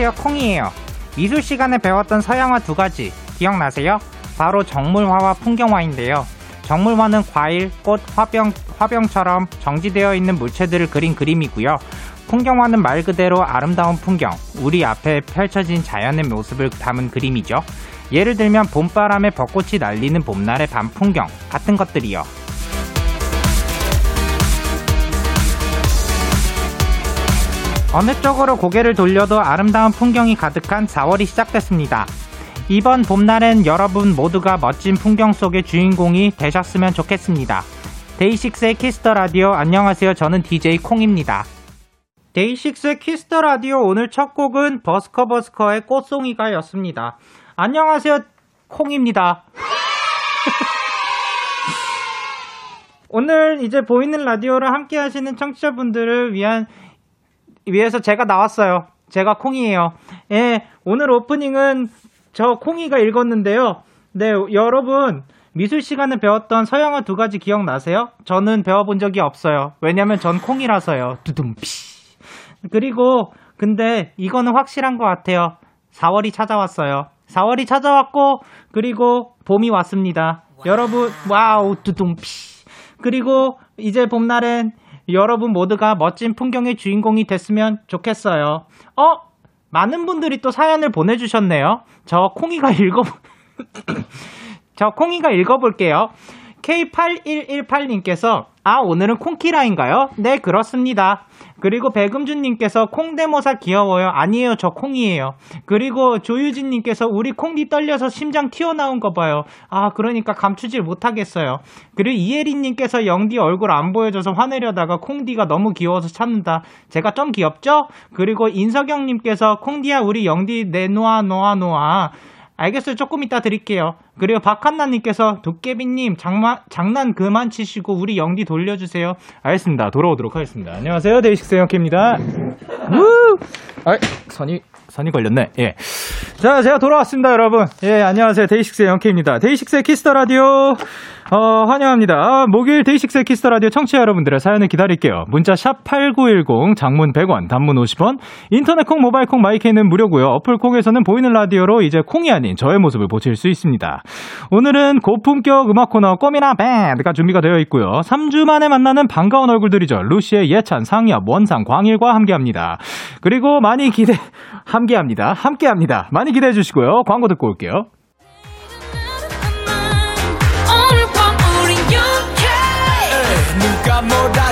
안녕하세요, 콩이에요. 미술 시간에 배웠던 서양화 두 가지 기억나세요? 바로 정물화와 풍경화인데요. 정물화는 과일, 꽃, 화병, 화병처럼 정지되어 있는 물체들을 그린 그림이고요. 풍경화는 말 그대로 아름다운 풍경, 우리 앞에 펼쳐진 자연의 모습을 담은 그림이죠. 예를 들면 봄바람에 벚꽃이 날리는 봄날의 밤 풍경 같은 것들이요. 어느 쪽으로 고개를 돌려도 아름다운 풍경이 가득한 4월이 시작됐습니다. 이번 봄날엔 여러분 모두가 멋진 풍경 속의 주인공이 되셨으면 좋겠습니다. 데이식스의 키스 더 라디오 안녕하세요. 저는 DJ 콩입니다. 데이식스의 키스 더 라디오 오늘 첫 곡은 버스커 버스커의 꽃송이가였습니다. 안녕하세요. 콩입니다. 오늘 이제 보이는 라디오를 함께 하시는 청취자분들을 위한 위해서 제가 나왔어요. 제가 콩이에요. 예, 오늘 오프닝은 저 콩이가 읽었는데요. 네, 여러분 미술 시간에 배웠던 서양어 두 가지 기억나세요? 저는 배워본 적이 없어요. 왜냐면 전 콩이라서요. 두둠피. 그리고 근데 이거는 확실한 것 같아요. 4월이 찾아왔어요. 4월이 찾아왔고 그리고 봄이 왔습니다. 와우. 여러분 와우 두둠피. 그리고 이제 봄날엔 여러분 모두가 멋진 풍경의 주인공이 됐으면 좋겠어요. 어? 많은 분들이 또 사연을 보내주셨네요. 저 콩이가 읽어, 저 콩이가 읽어볼게요. K8118님께서, 아, 오늘은 콩키라인가요? 네, 그렇습니다. 그리고 백음준님께서 콩대모사 귀여워요. 아니에요, 저 콩이에요. 그리고 조유진님께서 우리 콩디 떨려서 심장 튀어나온 거 봐요. 아, 그러니까 감추질 못하겠어요. 그리고 이혜리님께서 영디 얼굴 안 보여줘서 화내려다가 콩디가 너무 귀여워서 찾는다. 제가 좀 귀엽죠? 그리고 인석영님께서 콩디야, 우리 영디 내놓아, 놓아, 놓아. 알겠어요. 조금 이따 드릴게요. 그리고 박한나님께서 도깨비님 장마, 장난 그만 치시고 우리 영디 돌려주세요. 알겠습니다. 돌아오도록 하겠습니다. 안녕하세요. 데이식스 영케입니다. 우! 아, 선이 선이 걸렸네. 예. 자, 제가 돌아왔습니다, 여러분. 예, 안녕하세요. 데이식스의 영케입니다. 데이식스의 Kiss the Radio. 어, 환영합니다. 목요일 데이식스의 키스터 라디오 청취자 여러분들의 사연을 기다릴게요. 문자 샵 8910, 장문 100원, 단문 50원, 인터넷 콩, 모바일 콩, 마이크는 무료고요. 어플 콩에서는 보이는 라디오로 이제 콩이 아닌 저의 모습을 보실 수 있습니다. 오늘은 고품격 음악 코너 꼬미나 밴드가 준비가 되어 있고요. 3주 만에 만나는 반가운 얼굴들이죠. 루시의 예찬, 상엽, 원상, 광일과 함께합니다. 그리고 많이 기대 함께합니다. 함께합니다. 많이 기대해 주시고요. 광고 듣고 올게요.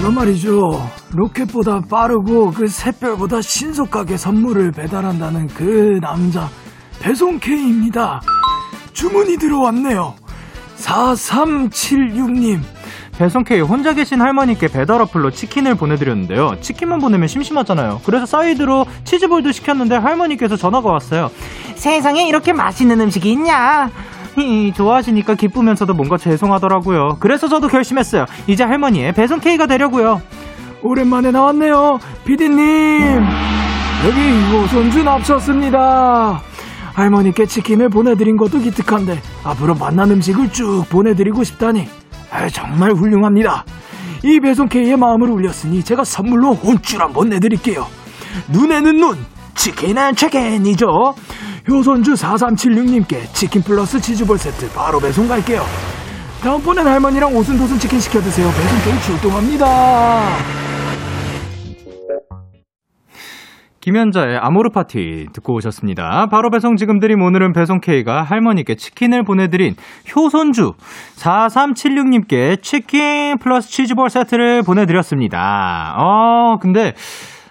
제가 말이죠. 로켓보다 빠르고 그 샛별보다 신속하게 선물을 배달한다는 그 남자 배송 K입니다. 주문이 들어왔네요. 4376님. 배송 K 혼자 계신 할머니께 배달 어플로 치킨을 보내드렸는데요. 치킨만 보내면 심심하잖아요. 그래서 사이드로 치즈볼도 시켰는데 할머니께서 전화가 왔어요. 세상에 이렇게 맛있는 음식이 있냐? 좋아하시니까 기쁘면서도 뭔가 죄송하더라고요. 그래서 저도 결심했어요. 이제 할머니의 배송 K가 되려고요. 오랜만에 나왔네요. 피디님. 여기 요손주 납쳤습니다. 할머니께 치킨을 보내드린 것도 기특한데 앞으로 만난 음식을 쭉 보내드리고 싶다니 아, 정말 훌륭합니다. 이 배송 K의 마음을 울렸으니 제가 선물로 혼쭐 한번 내드릴게요. 눈에는 눈, 치킨은 치킨이죠. 효손주 4376님께 치킨 플러스 치즈볼 세트 바로 배송 갈게요. 다음번엔 할머니랑 오순도순 치킨 시켜 드세요. 배송 K 출동합니다. 김연자의 아모르 파티 듣고 오셨습니다. 바로 배송 지금 드림 오늘은 배송 K가 할머니께 치킨을 보내드린 효손주 4376님께 치킨 플러스 치즈볼 세트를 보내드렸습니다. 어, 근데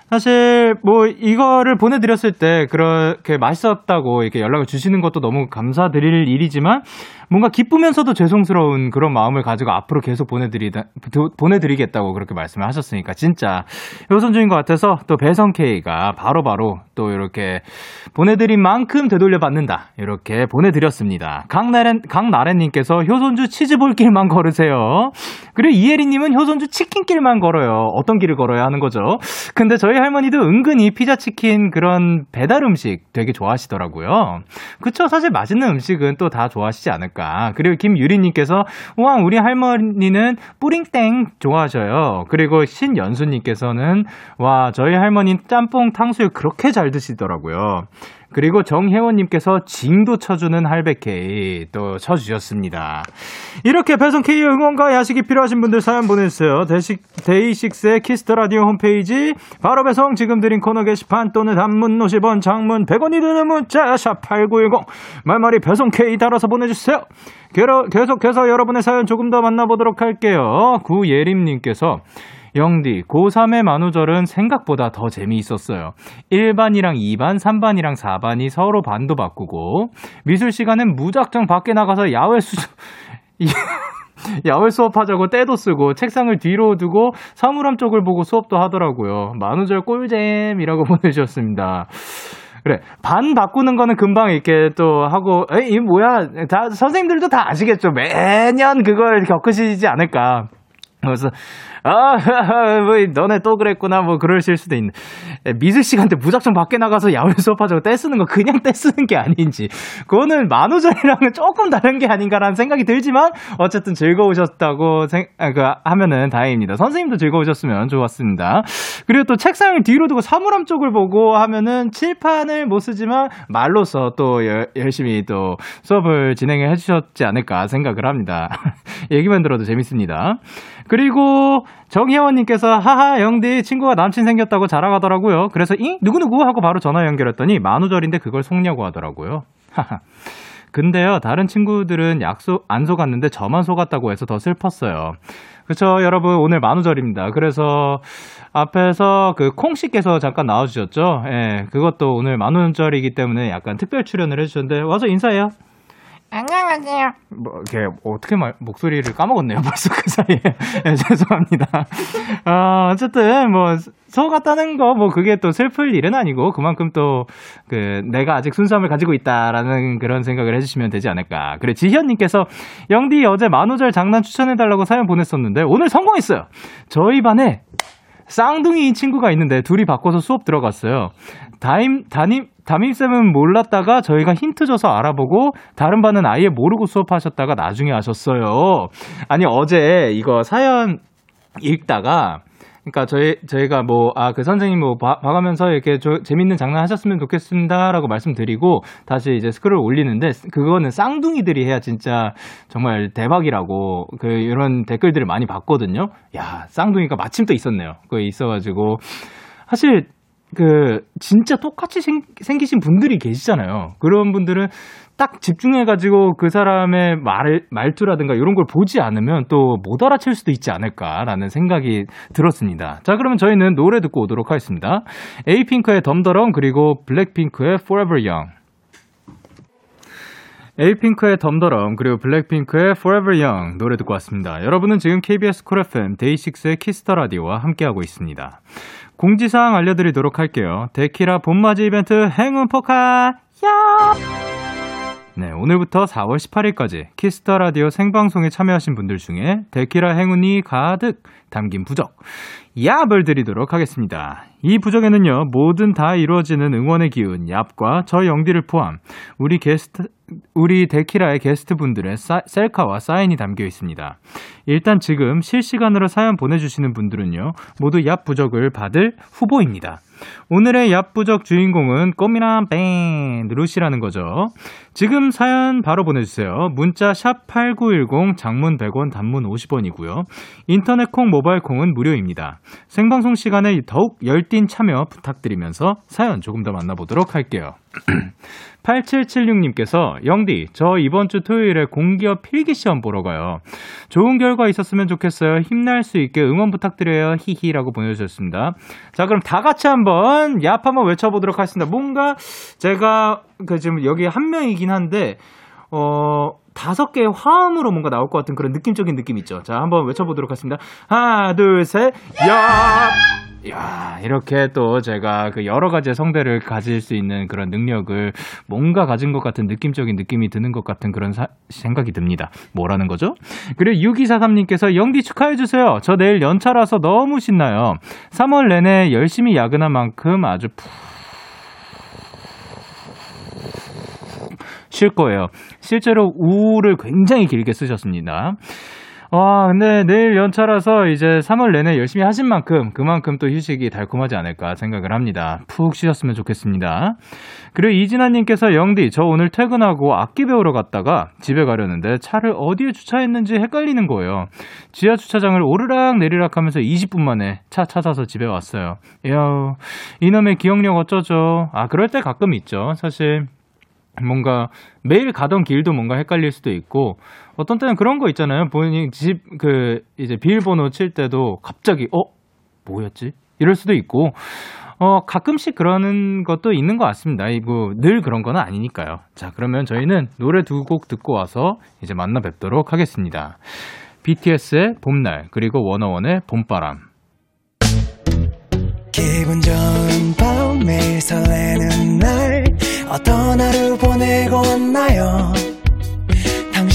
사실 뭐 이거를 보내드렸을 때 그렇게 맛있었다고 이렇게 연락을 주시는 것도 너무 감사드릴 일이지만 뭔가 기쁘면서도 죄송스러운 그런 마음을 가지고 앞으로 계속 보내드리다, 보내드리겠다고 그렇게 말씀을 하셨으니까 진짜 효선주인 것 같아서 또 배성K가 바로바로 또 이렇게 보내드린 만큼 되돌려 받는다. 이렇게 보내드렸습니다. 강나렌, 강나렌님께서 효선주 치즈볼 길만 걸으세요. 그리고 이혜리님은 효선주 치킨길만 걸어요. 어떤 길을 걸어야 하는 거죠? 근데 저희 할머니도 은근히 피자 치킨 그런 배달 음식 되게 좋아하시더라고요. 그쵸? 사실 맛있는 음식은 또 다 좋아하시지 않을까. 그리고 김유리님께서, 와, 우리 할머니는 뿌링땡 좋아하셔요. 그리고 신연수님께서는, 와, 저희 할머니는 짬뽕 탕수육 그렇게 잘 드시더라고요. 그리고 정혜원님께서 징도 쳐주는 할배케이 또 쳐주셨습니다. 이렇게 배송 K 응원과 야식이 필요하신 분들 사연 보내주세요. 데이식, 데이식스의 Kiss the Radio 홈페이지 바로 배송 지금 드림 코너 게시판 또는 단문 50원 장문 100원이 드는 문자 샵 8910 말머리 배송 K 달아서 보내주세요. 계속해서 여러분의 사연 조금 더 만나보도록 할게요. 구예림님께서 영디, 고3의 만우절은 생각보다 더 재미있었어요. 1반이랑 2반, 3반이랑 4반이 서로 반도 바꾸고, 미술 시간은 무작정 밖에 나가서 야외 수, 야외 수업하자고 때도 쓰고 책상을 뒤로 두고 사물함 쪽을 보고 수업도 하더라고요. 만우절 꿀잼이라고 보내주셨습니다. 그래 반 바꾸는 거는 금방 이렇게 또 하고 에이 이 뭐야 다 선생님들도 다 아시겠죠 매년 그걸 겪으시지 않을까 그래서 아, 뭐, 너네 또 그랬구나, 뭐, 그러실 수도 있는. 시간 때 무작정 밖에 나가서 야외 수업하자고 떼쓰는 거 그냥 떼쓰는 게 아닌지. 그거는 만우절이랑은 조금 다른 게 아닌가라는 생각이 들지만, 어쨌든 즐거우셨다고 생, 아, 그, 하면은 다행입니다. 선생님도 즐거우셨으면 좋았습니다. 그리고 또 책상을 뒤로 두고 사물함 쪽을 보고 하면은 칠판을 못 쓰지만, 말로써 또 여, 열심히 또 수업을 진행해 주셨지 않을까 생각을 합니다. 얘기만 들어도 재밌습니다. 그리고 정혜원님께서 하하 영디 친구가 남친 생겼다고 자랑하더라고요. 그래서 이 누구누구 하고 바로 전화 연결했더니 만우절인데 그걸 속냐고 하더라고요. 근데요 다른 친구들은 약속 안 속았는데 저만 속았다고 해서 더 슬펐어요. 그렇죠 여러분 오늘 만우절입니다. 그래서 앞에서 그 콩씨께서 잠깐 나와주셨죠. 예, 그것도 오늘 만우절이기 때문에 약간 특별 출연을 해주셨는데 와서 인사해요. 안녕하세요. 뭐, 이렇게, 어떻게 말, 목소리를 까먹었네요, 벌써 그 사이에. 네, 죄송합니다. 어, 어쨌든, 뭐, 속았다는 거, 뭐, 그게 또 슬플 일은 아니고, 그만큼 또, 그, 내가 아직 순수함을 가지고 있다라는 그런 생각을 해주시면 되지 않을까. 그래, 지현님께서, 영디 어제 만우절 장난 추천해달라고 사연 보냈었는데, 오늘 성공했어요! 저희 반에, 쌍둥이 친구가 있는데 둘이 바꿔서 수업 들어갔어요. 담임, 담임, 담임쌤은 몰랐다가 저희가 힌트 줘서 알아보고 다른 반은 아예 모르고 수업하셨다가 나중에 하셨어요. 아니, 어제 이거 사연 읽다가 그러니까 저희 저희가 뭐 아 그 선생님 뭐 봐, 봐가면서 이렇게 저, 재밌는 장난 하셨으면 좋겠습니다라고 말씀드리고 다시 이제 스크롤 올리는데 그거는 쌍둥이들이 해야 진짜 정말 대박이라고 그 이런 댓글들을 많이 봤거든요. 야 쌍둥이가 마침 또 있었네요. 그거 있어가지고 사실 그 진짜 똑같이 생, 생기신 분들이 계시잖아요. 그런 분들은 딱 집중해가지고 그 사람의 말, 말투라든가 이런 걸 보지 않으면 또 못 알아챌 수도 있지 않을까라는 생각이 들었습니다. 자, 그러면 저희는 노래 듣고 오도록 하겠습니다. 에이핑크의 덤더럼 그리고 블랙핑크의 Forever Young. 에이핑크의 덤더럼 그리고 블랙핑크의 Forever Young 노래 듣고 왔습니다. 여러분은 지금 KBS Cool FM 데이식스의 Kiss the Radio와 함께하고 있습니다. 공지사항 알려드리도록 할게요. 데키라 봄맞이 이벤트 행운 포카 얍! 네, 오늘부터 4월 18일까지 Kiss the Radio 생방송에 참여하신 분들 중에 데키라 행운이 가득 담긴 부적 얍을 드리도록 하겠습니다. 이 부적에는요, 뭐든 다 이루어지는 응원의 기운, 얍과 저 영디를 포함, 우리 게스트, 우리 데키라의 게스트 분들의 사, 셀카와 사인이 담겨 있습니다. 일단 지금 실시간으로 사연 보내주시는 분들은요, 모두 얍 부적을 받을 후보입니다. 오늘의 얍 부적 주인공은 꼬미남 밴 루시라는 거죠. 지금 사연 바로 보내주세요. 문자 샵 8910 장문 100원 단문 50원이고요. 인터넷 콩 모바일 콩은 무료입니다. 생방송 시간에 더욱 열띤 참여 부탁드리면서 사연 조금 더 만나보도록 할게요. 8776님께서 영디 저 이번 주 토요일에 공기업 필기 시험 보러 가요. 좋은 결과 있었으면 좋겠어요. 힘날 수 있게 응원 부탁드려요. 히히라고 보내주셨습니다. 자 그럼 다 같이 한번 얍 한번 외쳐보도록 하겠습니다. 뭔가 제가 그 지금 여기 한 명이긴 한데 어 다섯 개의 화음으로 뭔가 나올 것 같은 그런 느낌적인 느낌 있죠. 자, 한번 외쳐보도록 하겠습니다. 하나, 둘, 셋, 야! 야, 이렇게 또 제가 그 여러 가지의 성대를 가질 수 있는 그런 능력을 뭔가 가진 것 같은 느낌적인 느낌이 드는 것 같은 그런 사- 생각이 듭니다. 뭐라는 거죠? 그리고 6243님께서 영디 축하해주세요. 저 내일 연차라서 너무 신나요. 3월 내내 열심히 야근한 만큼 아주 푹 쉴 거예요. 실제로 우를 굉장히 길게 쓰셨습니다. 와, 근데 내일 연차라서 이제 3월 내내 열심히 하신 만큼 그만큼 또 휴식이 달콤하지 않을까 생각을 합니다. 푹 쉬셨으면 좋겠습니다. 그리고 이진아님께서 영디, 저 오늘 퇴근하고 악기 배우러 갔다가 집에 가려는데 차를 어디에 주차했는지 헷갈리는 거예요. 지하 주차장을 오르락 내리락 하면서 20분 만에 차 찾아서 집에 왔어요. 이야, 이놈의 기억력 어쩌죠? 아, 그럴 때 가끔 있죠. 사실 뭔가 매일 가던 길도 뭔가 헷갈릴 수도 있고 어떤 때는 그런 거 있잖아요. 본인 집 그 이제 비밀번호 칠 때도 갑자기 어 뭐였지? 이럴 수도 있고 어 가끔씩 그러는 것도 있는 것 같습니다. 이거 늘 그런 건 아니니까요. 자 그러면 저희는 노래 두 곡 듣고 와서 이제 만나 뵙도록 하겠습니다. BTS의 봄날 그리고 워너원의 봄바람. 기분 좋은 밤 매일 설레는 날 어떤 하루 보내고 왔나요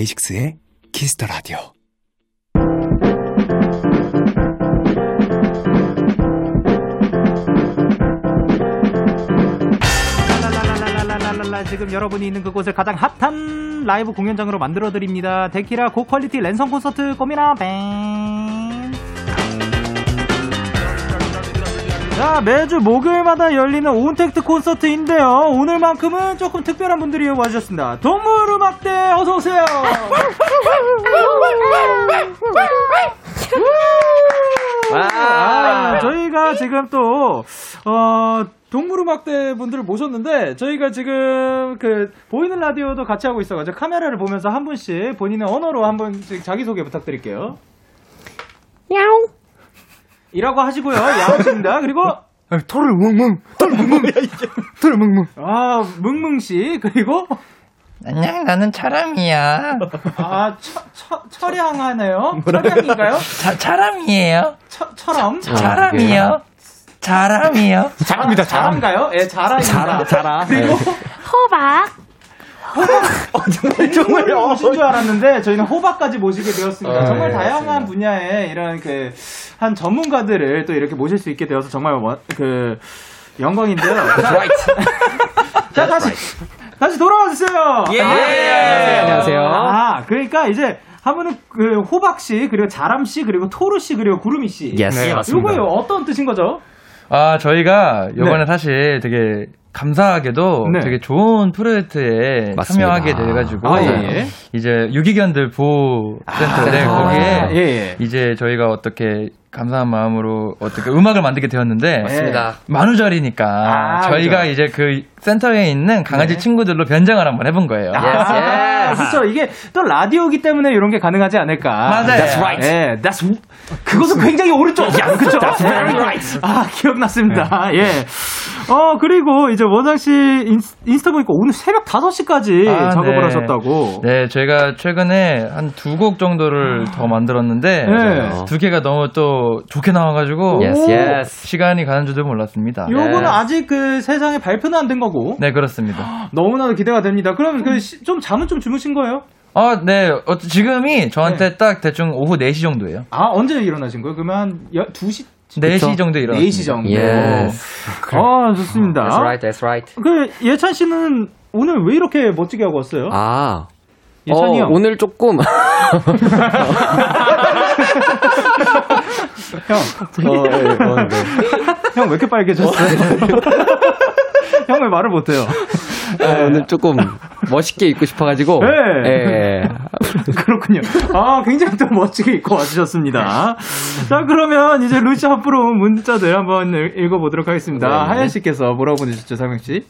데이식스의 키스터 라디오. 지금 여러분이 있는 그곳을 가장 핫한 라이브 공연장으로 만들어 드립니다. 데키라 고퀄리티 랜선 콘서트 꼬미나 뱅. 자 매주 목요일마다 열리는 온택트 콘서트인데요. 오늘만큼은 조금 특별한 분들이 와주셨습니다. 동물음악대 어서 오세요. 아, 저희가 지금 또, 어, 동물음악대 분들을 모셨는데, 저희가 지금 그, 보이는 라디오도 같이 하고 있어가지고, 카메라를 보면서 한 분씩 본인의 언어로 한 분씩 자기소개 부탁드릴게요. 야옹. 이라고 하시고요. 야옹씨입니다. 그리고, 털을 뭉뭉, 털 뭉뭉, 털 뭉뭉. 아, 뭉뭉 씨. 그리고, 안녕, 나는 차람이야. 아, 처, 처, 철양 하네요. 철양인가요? 자, 차람이에요. 처, 처럼? 차람이요. 차람이요. 잘합니다, 잘한가요? 예, 잘합니다. 자라. 그리고, 호박. 정말 오신 줄 알았는데 저희는 호박까지 모시게 되었습니다. 어, 정말 네, 다양한 분야의 이런 그 한 전문가들을 또 이렇게 모실 수 있게 되어서 정말 원- 그 영광인데요. 자 다시 다시 돌아와 주세요. 예. 아, 안녕하세요. 아 그러니까 이제 한 분은 그 호박 씨 그리고 자람 씨 그리고 토르 씨 그리고 구름이 씨. Yes. 네, 요거 어떤 뜻인 거죠? 아, 저희가 요번에 네. 사실 되게 감사하게도 네. 되게 좋은 프로젝트에 맞습니다. 참여하게 돼가지고 아, 예. 이제 유기견들 보호 센터인데 아, 거기에 예, 예. 이제 저희가 어떻게 감사한 마음으로 어떻게 음악을 만들게 되었는데 맞습니다. 만우절이니까 아, 저희가 그죠. 이제 그 센터에 있는 강아지 네. 친구들로 변장을 한번 해본 거예요. 아, 그렇죠. 이게 또 라디오기 때문에 이런 게 가능하지 않을까. 맞아요. That's right. 예, that's 그것은 굉장히 오른쪽이야. 그렇죠. That's very right. 아, 기억났습니다. 예. 어, 그리고 이제 원상 씨 인스, 인스타 보니까 오늘 새벽 5시까지 아, 작업을 네. 하셨다고. 네, 저희가 최근에 한 두 곡 정도를 더 만들었는데 네. 두 개가 너무 또 좋게 나와 가지고 Yes, yes. 시간이 가는 줄도 몰랐습니다. 요거는 아직 그 세상에 발표는 안 된 거고. 네, 그렇습니다. 너무나도 기대가 됩니다. 그럼 그 좀 잠은 좀 주무신 거예요? 어, 네, 어, 지금이 저한테 네. 딱 대충 오후 4시 정도예요. 아, 언제 일어나신 거예요? 그러면 한 여- 2시? 4시 정도에 일어났습니다. 4시 정도. Yes. 아, 좋습니다. That's right, that's right. 그 예찬 씨는 오늘 왜 이렇게 멋지게 하고 왔어요? 아. 예찬이 어, 형. 오늘 조금 형, 어, 예, 어, 네. 형왜 이렇게 빨개졌어 요? 형 왜 말을 못해요? 아, 오늘 조금 멋있게 입고 싶어가지고 네. 예, 그렇군요. 아, 굉장히 또 멋지게 입고 와주셨습니다. 자, 그러면 이제 루시 앞으로 온 문자들 한번 읽- 읽어보도록 하겠습니다. 네. 하연 씨께서 뭐라고 보내주셨죠, 상엽 씨?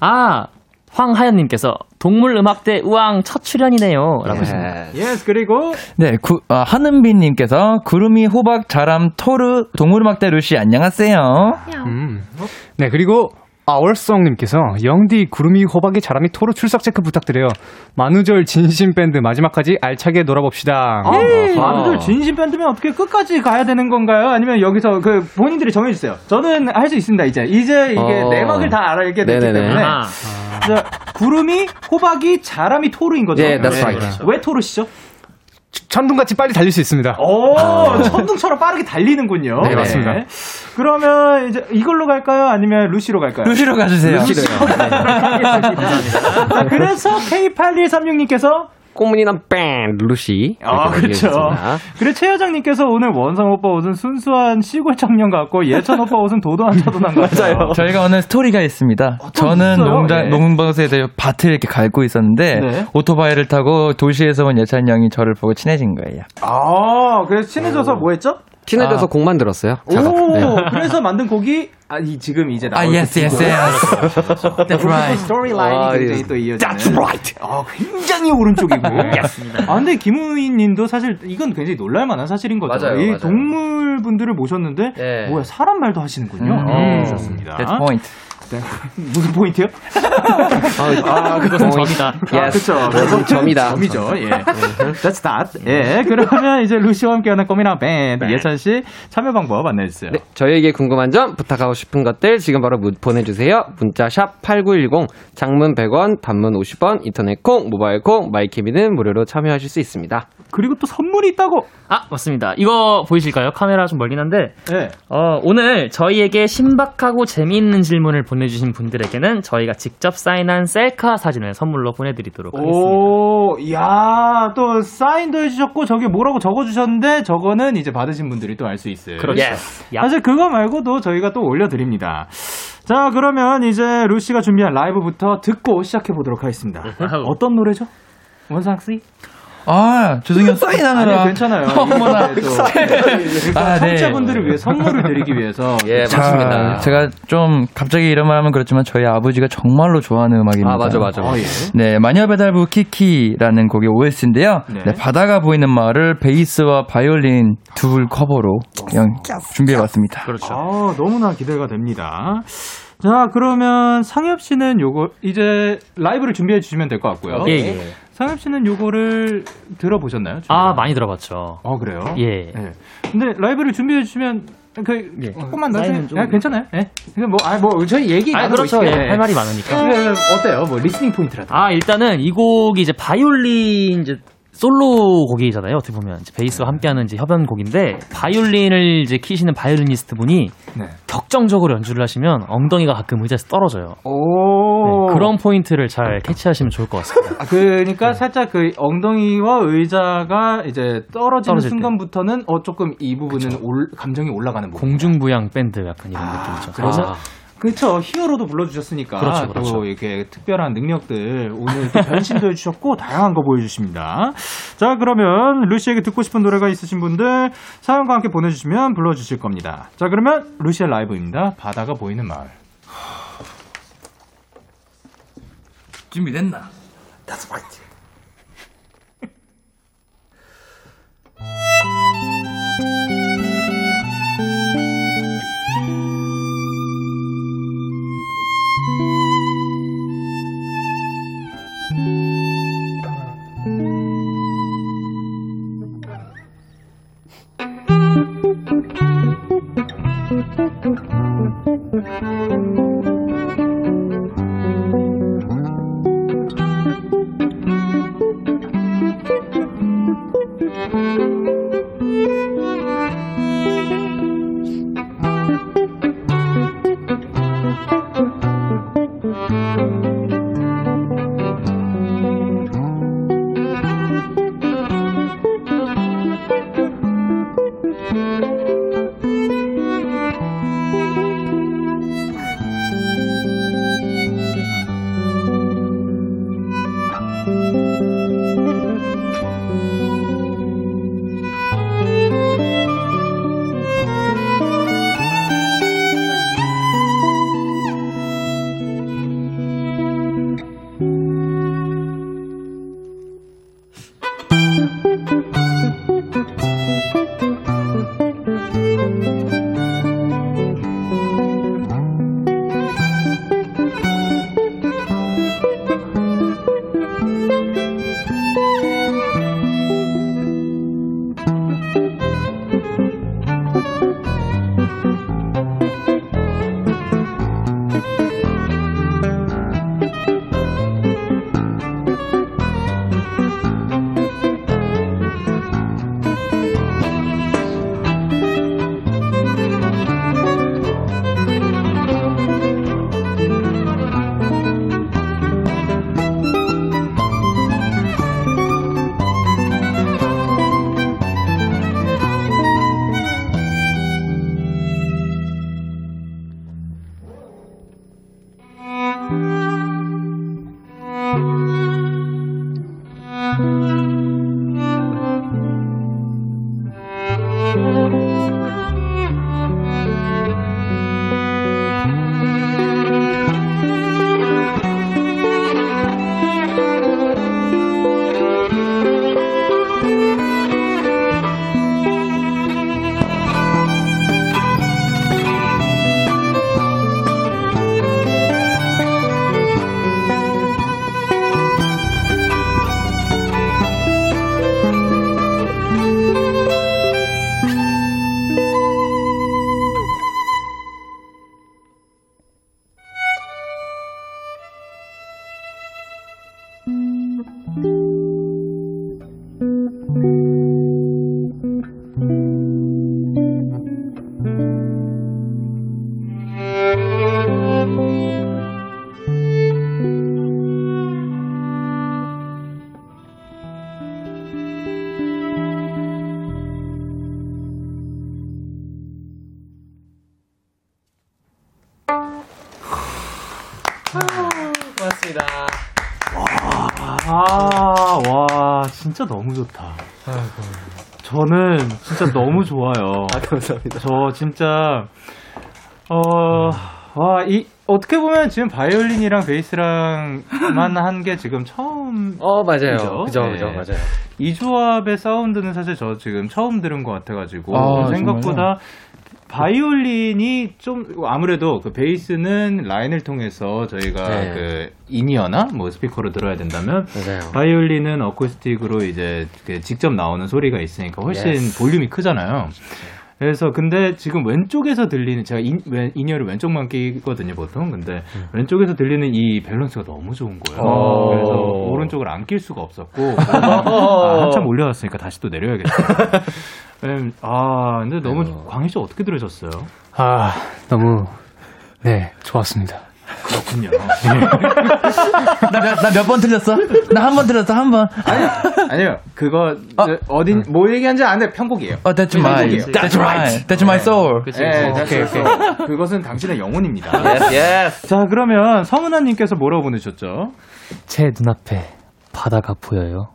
아, 황하연님께서 동물음악대 우왕 첫 출연이네요. 라고 하십니다. Yes. Yes, 그리고 네, 구, 아, 한은빈님께서 구름이 호박 자람 토르 동물음악대 루시 안녕하세요. 음. 네, 그리고 아월송님께서 영디 구름이 호박이 자람이 토로 출석 체크 부탁드려요. 만우절 진심 밴드 마지막까지 알차게 놀아봅시다. 아, 만들 진심 밴드면 어떻게 끝까지 가야 되는 건가요? 아니면 여기서 그 본인들이 정해주세요. 저는 할 수 있습니다, 이제. 이제 이게 어. 내막을 다 알게 됐기 네네네. 때문에. 아, 자, 구름이, 호박이, 자람이 토르인 거죠? 예, that's right. 왜 토르시죠? 천둥같이 빨리 달릴 수 있습니다. 오, 천둥처럼 빠르게 달리는군요. 네, 맞습니다. 그러면 이제 이걸로 갈까요? 아니면 루시로 갈까요? 루시로 가주세요. 자, 그래서 K8136님께서 꽃무늬난 밴드 루시. 아, 그렇죠. 그리고 최여정님께서 오늘 원상 오빠 옷은 순수한 시골 청년 같고 예천 오빠 옷은 도도한 차도남 같아요. 저희가 오늘 스토리가 있습니다. 저는? 농장, 예. 농번스에 대해 밭을 이렇게 갈고 있었는데, 네. 오토바이를 타고 도시에서 온 예찬 형이 저를 보고 친해진 거예요. 아, 그래서 친해져서 뭐 했죠? 친해져서 곡 만들었어요. 작업. 오, 네. 그래서 만든 곡이 아, 이 지금 이제 아, 나올 yes, yes, yes. That's right. 스토리라인이 아, 굉장히 예. 또 이어지는. That's right. 아, 굉장히 오른쪽이고. 아, 근데 김우희님도 사실 이건 굉장히 놀랄만한 사실인 거죠. 맞아요, 이 맞아요. 동물 분들을 모셨는데 네. 뭐야 사람 말도 하시는군요. 음. 음, 좋습니다. That's point. 네. 무슨 포인트요? 아, 그것은 점이다. 아, 그쵸. 그것은 점이다. 점이죠. 예. That's that. 예. 그러면 이제 루시와 함께하는 꼬미랑 밴드 예찬 씨 참여 방법 안내해 주세요. 네, 저희에게 궁금한 점, 부탁하고 싶은 것들 지금 바로 문- 보내주세요. 문자 샵 8910, 장문 100원, 단문 50원, 인터넷 콩, 모바일 콩, 마이케미는 무료로 참여하실 수 있습니다. 그리고 또 선물이 있다고. 아, 맞습니다. 이거 보이실까요? 카메라 좀 멀긴 한데, 예. 어, 오늘 저희에게 신박하고 재미있는 질문을 보내주신 분들에게는 저희가 직접 사인한 셀카 사진을 선물로 보내드리도록 하겠습니다. 오, 야, 또 사인도 해주셨고 저기 뭐라고 적어주셨는데 저거는 이제 받으신 분들이 또 알 수 있어요. 그렇죠. Yes. 야. 사실 그거 말고도 저희가 또 올려드립니다. 자, 그러면 이제 루시가 준비한 라이브부터 듣고 시작해 보도록 하겠습니다. 와우. 어떤 노래죠? 원상 씨? 아, 죄송해요. 사인하느라. 아니, 괜찮아요. 어머나. 이게 또 아, 네. 청취자분들을 위해 선물을 드리기 위해서. 예, 자, 맞습니다. 제가 좀 갑자기 이런 말 하면 그렇지만 저희 아버지가 정말로 좋아하는 음악입니다. 아, 맞아, 맞아. 어, 예. 네, 마녀 배달부 키키라는 곡의 OST인데요. 네. 네. 바다가 보이는 마을을 베이스와 바이올린 둘 커버로 그냥 준비해봤습니다. 그렇죠. 아, 너무나 기대가 됩니다. 자, 그러면 상엽 씨는 요거 이제 라이브를 준비해 주시면 될 것 같고요. 예, 예. 상엽 씨는 요거를 들어보셨나요? 아, 많이 들어봤죠. 어, 그래요? 예. 예. 근데 라이브를 준비해 주시면 그 예. 조금만 나중에 좀- 아, 괜찮아요. 예. 그냥 뭐, 아, 뭐 저희 얘기 아, 그렇죠. 예. 할 말이 많으니까. 그, 어때요? 뭐 listening 포인트라든가. 아, 일단은 이 곡이 이제 바이올린 이제 솔로 곡이잖아요. 어떻게 보면 이제 베이스와 함께하는 이제 협연 곡인데 바이올린을 이제 켜시는 바이올리니스트 분이 네. 격정적으로 연주를 하시면 엉덩이가 가끔 의자에서 떨어져요. 오. 네, 그런 포인트를 잘 캐치하시면 좋을 것 같습니다. 아, 그러니까 살짝 그 엉덩이와 의자가 이제 떨어지는. 순간부터는 어 조금 이 부분은 올, 감정이 올라가는 부분. 공중부양 밴드 약간 이런 아, 느낌이죠. 그래서 아, 그렇죠. 히어로도 불러주셨으니까 그렇죠, 또 그렇죠. 이렇게 특별한 능력들 오늘 또 변신도 해주셨고 다양한 거 보여주십니다. 자 그러면 루시에게 듣고 싶은 노래가 있으신 분들 사연과 함께 보내주시면 불러주실 겁니다. 자 그러면 루시의 라이브입니다. 바다가 보이는 마을. 준비됐나? That's right. 저는 진짜 너무 좋아요. 감사합니다. 저 진짜 어, 와, 이 어떻게 보면 지금 바이올린이랑 베이스랑만 한 게 지금 처음 어, 맞아요. 그죠? 그죠, 네. 맞아요. 이 조합의 사운드는 사실 저 지금 처음 들은 것 같아가지고 아, 생각보다 바이올린이 좀 아무래도 그 베이스는 라인을 통해서 저희가 네. 그 인이어나 뭐 스피커로 들어야 된다면 맞아요. 바이올린은 어쿠스틱으로 이제 그 직접 나오는 소리가 있으니까 훨씬 볼륨이 크잖아요. 그래서 근데 지금 왼쪽에서 들리는 제가 인, 왼, in-ear를 왼쪽만 끼거든요 보통 근데 왼쪽에서 들리는 이 밸런스가 너무 좋은 거예요. 어. 그래서 오른쪽을 안 낄 수가 없었고 아, 한참 올려놨으니까 다시 또 내려야겠다. 왜냐면, 아 근데 너무 광일 씨 어떻게 들으셨어요? 아, 너무, 네, 좋았습니다. 그렇군요. 나 몇 번 틀렸어? 나 한 번 틀렸어, 한 번. 아니요 그거 어, 딘 뭐 얘기한지 아는데 편곡이에요. 어, that's my, 편곡이에요. that's right, that's my soul. 그치, 네, 그치. 오케이, 오케이. 그것은 당신의 영혼입니다. yes, yes. 자, 그러면 성은아님께서 뭐라고 보내셨죠? 제 눈앞에 바다가 보여요.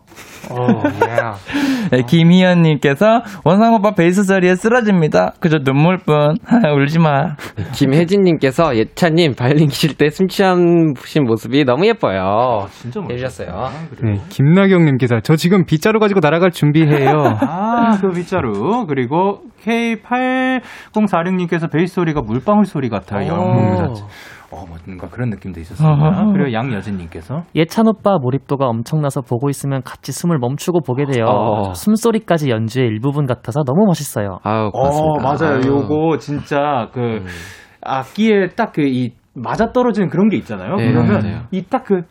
네, 김희연님께서 원상 오빠 베이스 소리에 쓰러집니다. 그저 눈물뿐. 울지 마. 김혜진님께서 예찬님 바이올린 켜실 때 숨 쉬시는 모습이 너무 예뻐요. 진짜 해주셨어요. 네, 김나경님께서 저 지금 빗자루 가지고 날아갈 준비해요. 아, 그 빗자루. 그리고 K8046님께서 베이스 소리가 물방울 소리 같아요. 영웅 자체. 어, 뭔가 그런 느낌도 있었습니다. 그리고 양여진님께서 예찬 오빠 몰입도가 엄청나서 보고 있으면 같이 숨을 멈추고 보게 돼요. 어. 숨소리까지 연주의 일부분 같아서 너무 멋있어요. 아유, 어, 고맙습니다. 맞아요. 아유. 요거 진짜 그 악기에 딱 그 이 맞아 떨어지는 그런 게 있잖아요. 네, 그러면. 이 딱 그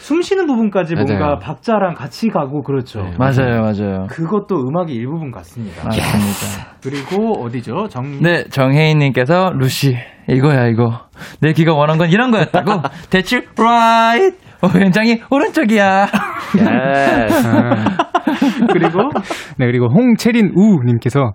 숨 쉬는 부분까지 뭔가 맞아요. 박자랑 같이 가고 그렇죠. 네. 맞아요, 맞아요. 그것도 음악의 일부분 같습니다. 맞습니다. 그리고 어디죠? 정 네, 정혜인님께서 루시 이거야 이거 내 귀가 원한 건 이런 거였다고 대출 right 어, 굉장히 오른쪽이야 yes. 그리고 네, 그리고 홍채린 우님께서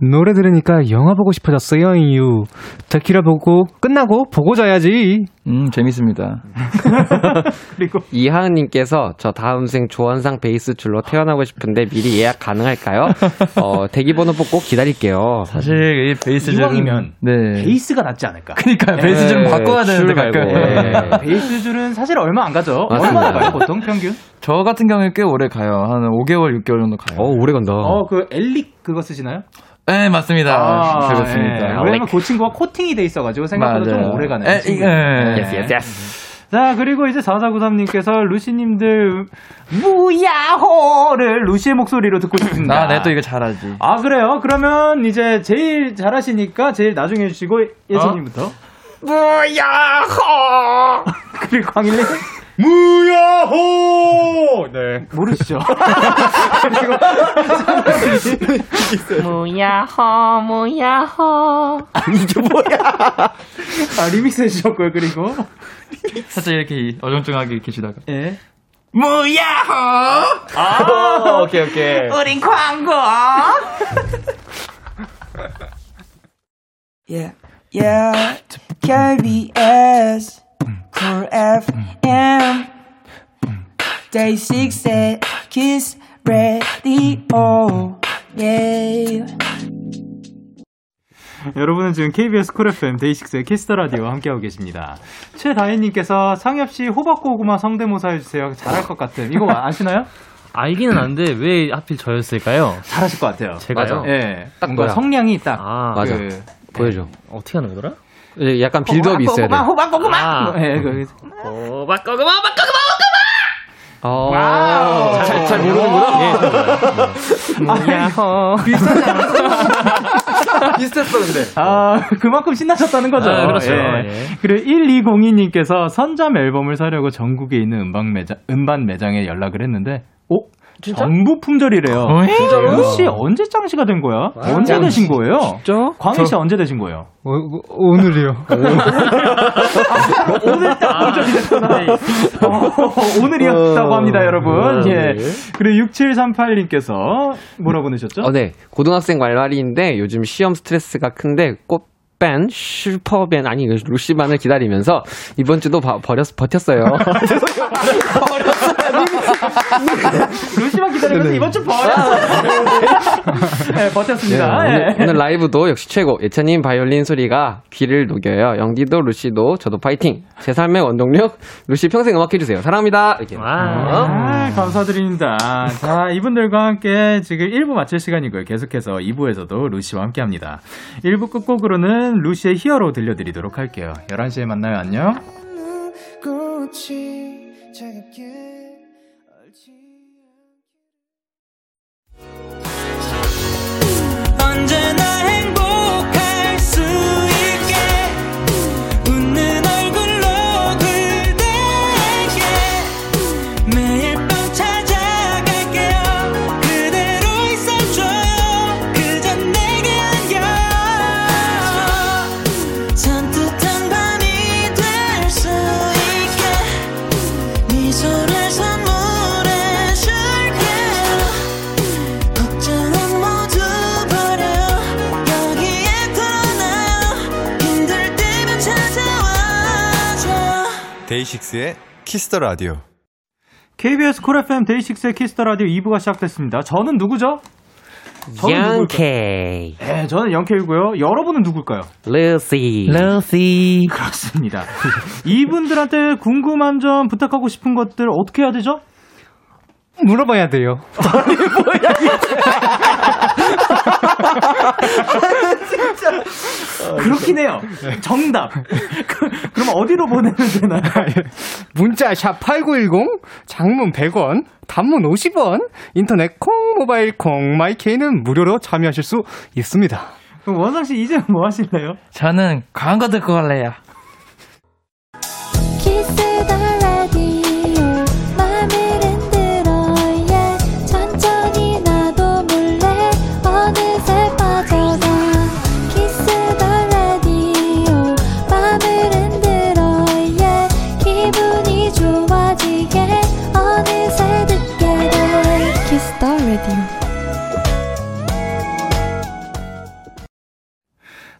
노래 들으니까 영화 보고 싶어졌어요, 유. 데키라 보고 끝나고 보고 자야지. 음 재밌습니다 그리고 이하은님께서 저 다음 생 조원상 베이스 줄로 태어나고 싶은데 미리 예약 가능할까요? 어, 대기번호 뽑고 기다릴게요. 사실 이 베이스 줄 이왕이면 네 베이스가 낫지 않을까? 그러니까 베이스 좀 네, 바꿔야 되는데 줄 말고. 가끔 네. 베이스 줄은 사실 얼마 안 가죠. 맞습니다. 얼마나 가요, 보통 평균? 저 같은 경우에 꽤 오래 가요 한 5개월 6개월 정도 가요 어, 오래 간다. 어, 그 엘릭 그거 쓰시나요? 네 맞습니다 아, 그렇습니다 예. 왜냐면 그 친구가 코팅이 돼 있어가지고 생각보다 맞아요. 좀 오래 가는 에, 친구. 이거, 예. yes, yes, yes. 자, 그리고 이제 4493님께서 루시님들, 무야호를 루시의 목소리로 듣고 싶습니다. 아, 내 또 이거 잘하지 아, 그래요? 그러면 이제 제일 잘하시니까 제일 나중에 해주시고, 예선님부터. 무야호! 그리고 광일님. 무야호! 네. 모르시죠? 무야호 무야호 아, 리믹스 해주셨고요, 그리고. 살짝 이렇게 어정쩡하게 주다가 예. 무야호 아 오케이 오케이 우린 광고 Yeah, yeah, KBS, Cool FM, Day 6 at Kiss Radio, yeah. 여러분은 지금 KBS Cool FM 데이식스의 Kiss the Radio와 함께하고 계십니다. 최다혜님께서 상엽 씨 호박고구마 성대모사 해주세요. 잘할 것 같은. 이거 아시나요? 알기는 아는데 왜 하필 저였을까요? 잘하실 것 같아요. 제가요? 예, 딱 뭔가 뭐야. 성량이 딱. 아, 맞아. 그, 보여줘. 어떻게 하는 거더라? 예, 약간 build-up이 있어야 돼. 호박 고구마 아, 예, 그, 어, 바꿔그마, 바꿔그마! 어, 와우. 잘, 잘 모르는구나. 예, 무야호. 비슷했어, 근데. 아, 그만큼 신나셨다는 거죠. 아, 그렇죠. 예. 예. 그리고 1202님께서 선잠 앨범을 사려고 전국에 있는 음반 매장, 음반 매장에 연락을 했는데, 오? 정부 품절이래요. 진짜요? 씨 언제 짱시가 된 거야? 언제 되신 거예요? 진짜? 광희 씨 언제 되신 거예요? 어, 어, 오늘이요. 오늘 딱 품절이 됐구나. 네. 어, 오늘이었다고 합니다, 여러분. 네. 예. 그리고 6738님께서 뭐라고 보내셨죠? 어, 네. 고등학생 왈왈이인데 요즘 시험 스트레스가 큰데 꼭 밴, 슈퍼밴, 아니, 그 루시반을 기다리면서 이번 주도 바, 버렸, 버텼어요. 루시만 기다리면서 이번 주 버렸어. 네, 버텼습니다. 네, 예. 오늘, 오늘 라이브도 역시 최고. 예찬님 바이올린 소리가 귀를 녹여요. 영디도 루시도 저도 파이팅. 제 삶의 원동력 루시 평생 음악 해주세요. 사랑합니다. 이렇게. 아, 감사드립니다. 자, 이분들과 함께 지금 1부 마칠 시간이고요. 계속해서 2부에서도 루시와 함께 합니다. 1부 끝곡으로는 루시의 히어로 들려드리도록 할게요. 11시에 만나요. 안녕. Kiss the Radio. KBS Cool FM 데이식스의 Kiss the Radio 2부가 시작됐습니다. 저는 누구죠? 영케이. 네, 저는 영케이고요. 여러분은 누굴까요? 루시. 루시. 그렇습니다. 이분들한테 궁금한 점 부탁하고 싶은 것들 어떻게 해야 되죠? 물어봐야 돼요. 그렇긴 해요. 정답. 그, 그럼 어디로 보내면 되나요? 문자 샵 8910, 장문 100원, 단문 50원, 인터넷 콩, 모바일 콩, 마이케이는 무료로 참여하실 수 있습니다. 그럼 원상 씨 이제 뭐 하실래요? 저는 광고 듣고 갈래요.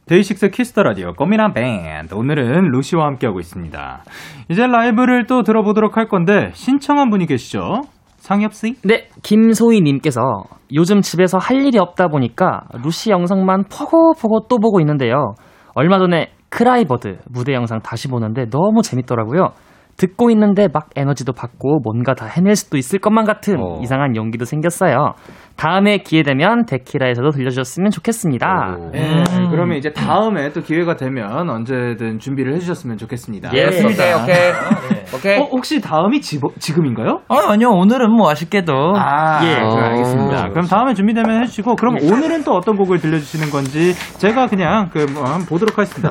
데이식스 Kiss the Radio 꼬미남 밴드 오늘은 루시와 함께하고 있습니다. 이제 라이브를 또 들어보도록 할 건데 신청한 분이 계시죠? 상엽 씨? 네, 김소희 님께서 요즘 집에서 할 일이 없다 보니까 루시 영상만 보고 또 보고 있는데요. 얼마 전에 Cry Bird 무대 영상 다시 보는데 너무 재밌더라고요. 듣고 있는데 막 에너지도 받고 뭔가 다 해낼 수도 있을 것만 같은 어. 이상한 용기도 생겼어요. 다음에 기회 되면 데키라에서도 들려주셨으면 좋겠습니다. 네, 그러면 이제 다음에 또 기회가 되면 언제든 준비를 해주셨으면 좋겠습니다. 예, 오케이, 오케이. 오케이. 어, 혹시 다음이 지, 지금인가요? 어, 아니요, 오늘은 뭐 아쉽게도. 아, 예. 그럼 알겠습니다. 그럼 다음에 준비되면 해주시고, 그럼 오늘은 또 어떤 곡을 들려주시는 건지 제가 그냥 그, 뭐, 한번 보도록 하겠습니다.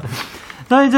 자, 이제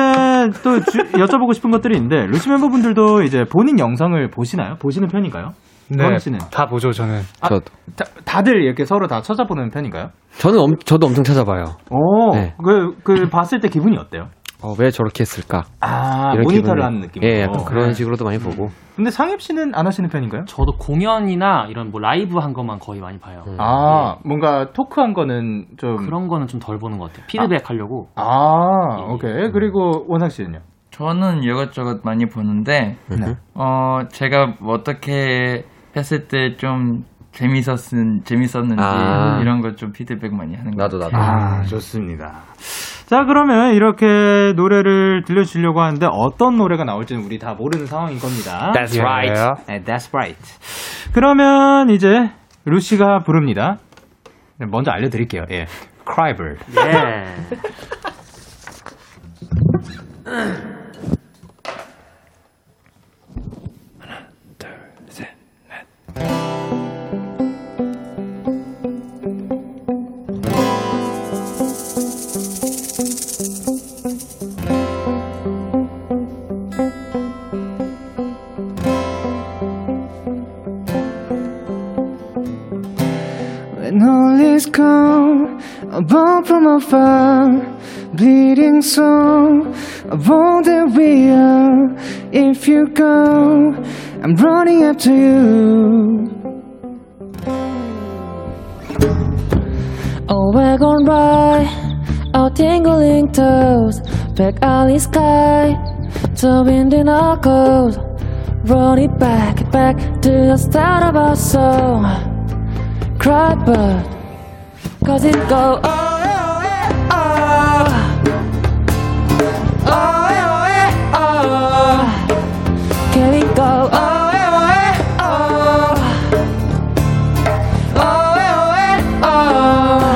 또 주- 여쭤보고 싶은 것들이 있는데, 루시 멤버분들도 이제 본인 영상을 보시나요? 보시는 편인가요? 건 씨는? 네, 다 보죠, 저는. 아, 저도. 다, 다들 이렇게 서로 다 찾아보는 편인가요? 저는 엄, 저도 엄청 찾아봐요. 오, 네. 그, 그, 봤을 때 기분이 어때요? 어, 왜 저렇게 했을까? 아, 모니터를 하는 느낌으로. 예, 약간 그런 네. 식으로도 많이 보고. 근데 상엽 씨는 안 하시는 편인가요? 저도 공연이나 이런 뭐 라이브 한 것만 거의 많이 봐요. 아, 뭔가 토크한 거는 좀. 그런 거는 좀 덜 보는 것 같아요. 피드백 하려고. 아, 예. 오케이. 그리고 원상 씨는요? 저는 이것저것 많이 보는데, 네. 어, 제가 뭐 어떻게 했을 때 좀 재밌었은, 재밌었는지, 아. 이런 거좀 피드백 많이 하는 것 나도, 같아요. 나도. 아, 좋습니다. 자, 그러면 이렇게 노래를 들려주려고 하는데 어떤 노래가 나올지는 우리 다 모르는 상황인 겁니다. That's right. 네, that's right. 그러면 이제 루시가 부릅니다. 네, 먼저 알려드릴게요. 예. Crybird. 예. When all is gone, born from afar, bleeding soul. I wonder we are. If you go, I'm running after you. Oh, we're wagon ride, our tingling toes, back alley sky, the wind in our coat. Roll it back, back to the start of our song. Cry, but cause it go oh, oh, eh, oh. Oh, oh, eh, oh. Can we go oh, oh, oh. Oh, oh, oh.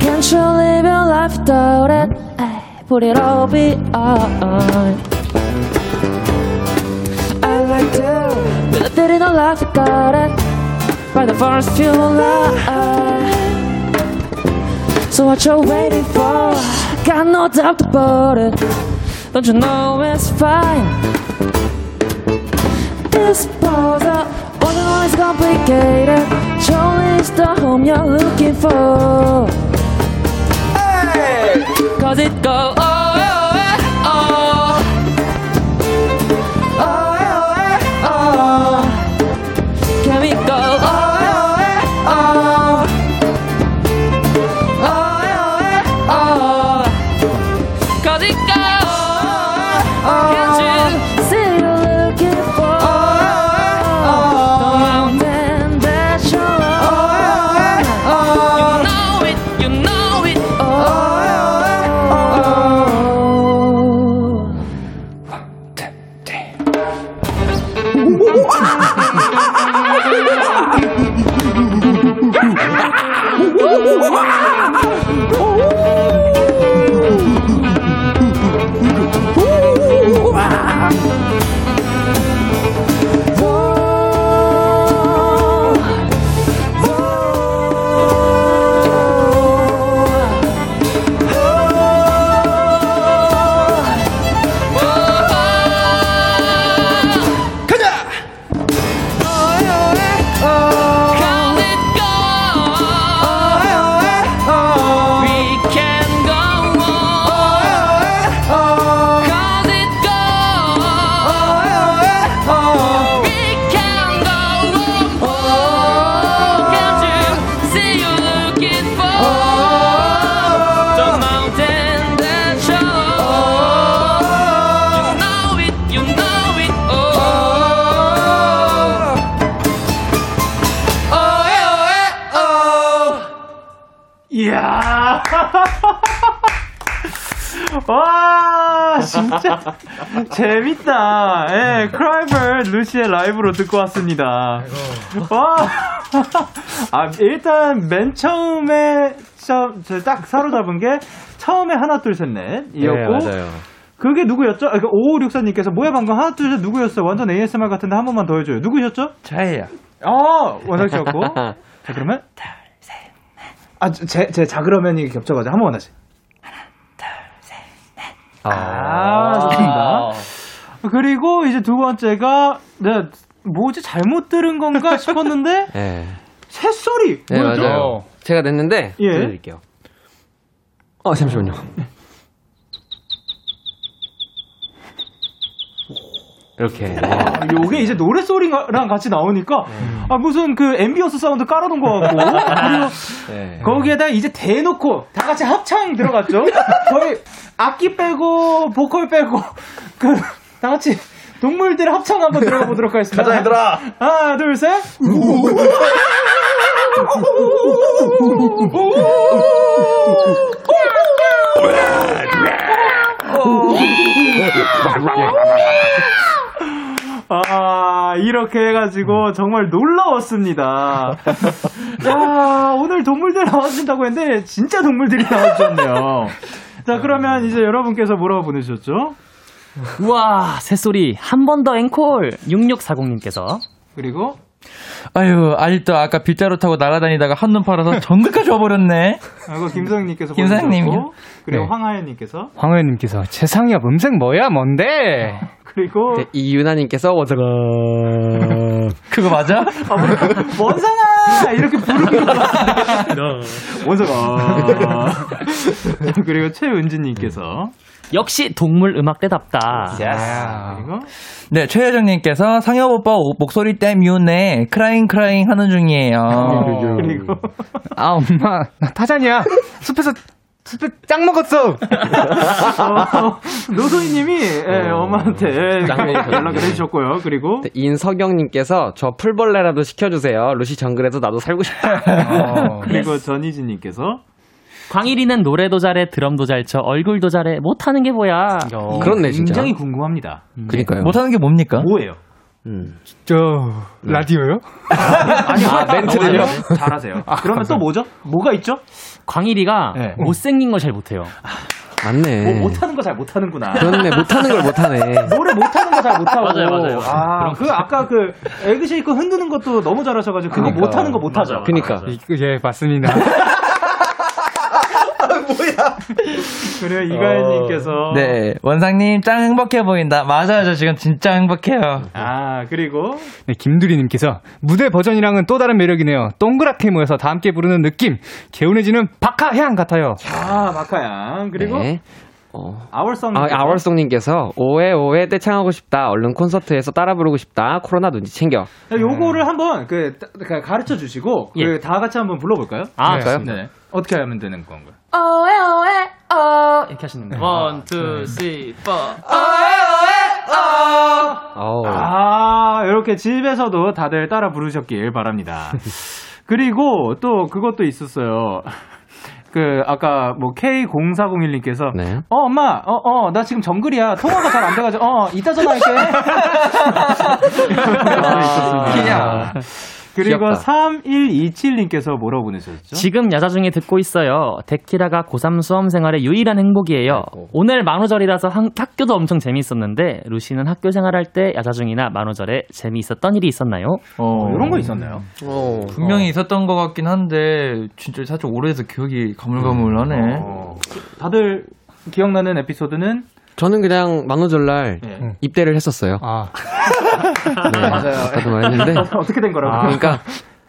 Can't you live your life without it? Ay, Put it all behind. I like to, but I didn't know life without it. By the first few lines. So what you're waiting for? Got no doubt about it. Don't you know it's fine? Disposal wasn't always complicated. Surely it's the home you're looking for. Cause it go oh, 이 재밌다. 예, 크라이벌 루시의 라이브로 듣고 왔습니다. 와, 아, 일단 맨 처음에 저, 저딱 사로잡은 게 처음에 하나, 둘, 셋, 넷 이었고. 네. 그게 누구였죠? 아, 그 5564님께서 뭐야 방금 하나, 둘, 셋 누구였어? 완전 ASMR 같은데 한 번만 더 해줘요. 누구셨죠? 저예요. 어, 원석 씨였고. 자, 그러면. 아, 제, 제 자 그러면이 겹쳐가지고 한번 하나씩. 아, 좋습니다. 그리고 이제 두 번째가, 네, 뭐지, 잘못 들은 건가 싶었는데, 네. 새소리! 네, 뭐였죠? 맞아요. 제가 냈는데 예. 들려드릴게요. 어, 잠시만요. 이렇게. 아, 요게 이제 노래 소리랑 같이 나오니까, 아, 무슨 그 ambience 사운드 깔아놓은 것 같고, 그리고 네. 거기에다 이제 대놓고 다 같이 합창 들어갔죠? 거의 악기 빼고, 보컬 빼고, 그, 다 같이 동물들 합창 한번 들어가 보도록 하겠습니다. 가자, 얘들아. 하나, 둘, 셋. 아, 이렇게 해가지고 정말 놀라웠습니다. 야, 오늘 동물들 나와준다고 했는데 진짜 동물들이 나와주셨네요. 자, 그러면 이제 여러분께서 뭐라고 보내주셨죠? 우와, 새소리. 한 번 더 앵콜. 6640님께서. 그리고 아유, 아직도 아까 빗자루 타고 날아다니다가 한눈 팔아서 전국까지 와버렸네. 그리고 김성님께서 김성님이요? 그리고 네. 황하연님께서 황호연님께서 최상엽 음색 뭐야 뭔데? 그리고 네, 이유나님께서 워저가. 그거 맞아? 원상아 이렇게 부르는 것 같은데. 원상아. 그리고 최은지님께서. 역시 동물 음악대답다. 그리고? 네, 최혜정님께서 상엽 오빠 오- 목소리 때문에 크라잉 크라잉 하는 중이에요. 그리고? 아 엄마. 나 타잔이야. 숲에서 스펙 짱 먹었어. 어, 노소희님이 예, 엄마한테 짱 먹었어요. 연락을 해주셨고요. 그리고 네, 인석영님께서 저 풀벌레라도 시켜주세요. 루시 정글에서 나도 살고 싶다. 어, 그리고 전희진님께서 광일이는 노래도 잘해, 드럼도 잘 쳐, 얼굴도 잘해. 못하는 게 뭐야? 그렇네, 진짜. 굉장히 궁금합니다. 그니까요. 못하는 게 뭡니까? 뭐예요? 저 라디오요? 아니, 아, 멘트를요? 어, 잘하세요. 그러면 또 뭐죠? 뭐가 있죠? 광일이가 네. 못생긴 걸 잘 못해요. 맞네. 뭐 못하는 거 잘 못하는구나. 그렇네, 못하는 걸 못하네. 노래 못하는 거 잘 못하고. 맞아요, 맞아요. 아, 그 아까 그 에그쉐이크 흔드는 것도 너무 잘하셔가지고 그거 그러니까. 못하는 거 못하죠. 그니까. 예, 맞습니다. 그래 이가연님께서 네, 원상님 짱 행복해 보인다. 맞아요, 저 지금 진짜 행복해요. 아 그리고 네, 김두리님께서 무대 버전이랑은 또 다른 매력이네요. 동그랗게 모여서 다 함께 부르는 느낌. 개운해지는 박하향 같아요. 아 박하향 그리고 네. 어. 아월성 아, 아월송 님께서 오해 오해 떼창하고 싶다. 얼른 콘서트에서 따라 부르고 싶다. 코로나 눈치 챙겨. 요거를 한번 그 따- 그 가르쳐 주시고 예. 그 다 같이 한번 불러 볼까요? 아, 그럴까요? 네. 어떻게 하면 되는 건가요? 어에 어에 어 이렇게 하시는 거예요. one, two, three, four. 어우. 아 이렇게 집에서도 다들 따라 부르셨길 바랍니다. 그리고 또 그것도 있었어요. 그 아까 뭐 K0401님께서 네. 어 엄마 어 어 나 지금 정글이야 통화가 잘 안 돼가지고 어 이따 전화할게 야. 그리고 귀엽다. 3127님께서 뭐라고 보내셨죠? 지금 야자 중에 듣고 있어요. 데키라가 고3 수험 생활의 유일한 행복이에요. 오늘 만우절이라서 한- 학교도 엄청 재미있었는데 루시는 학교 생활할 때 야자 중이나 만우절에 재미있었던 일이 있었나요? 어 이런 거 있었나요? 어. 분명히 있었던 것 같긴 한데 진짜 살짝 오래돼서 기억이 가물가물하네. 어, 다들 기억나는 에피소드는 저는 그냥 만우절날 예. 입대를 했었어요. 아, 네, 아까도 말했는데. 어떻게 된 거라고? 그러니까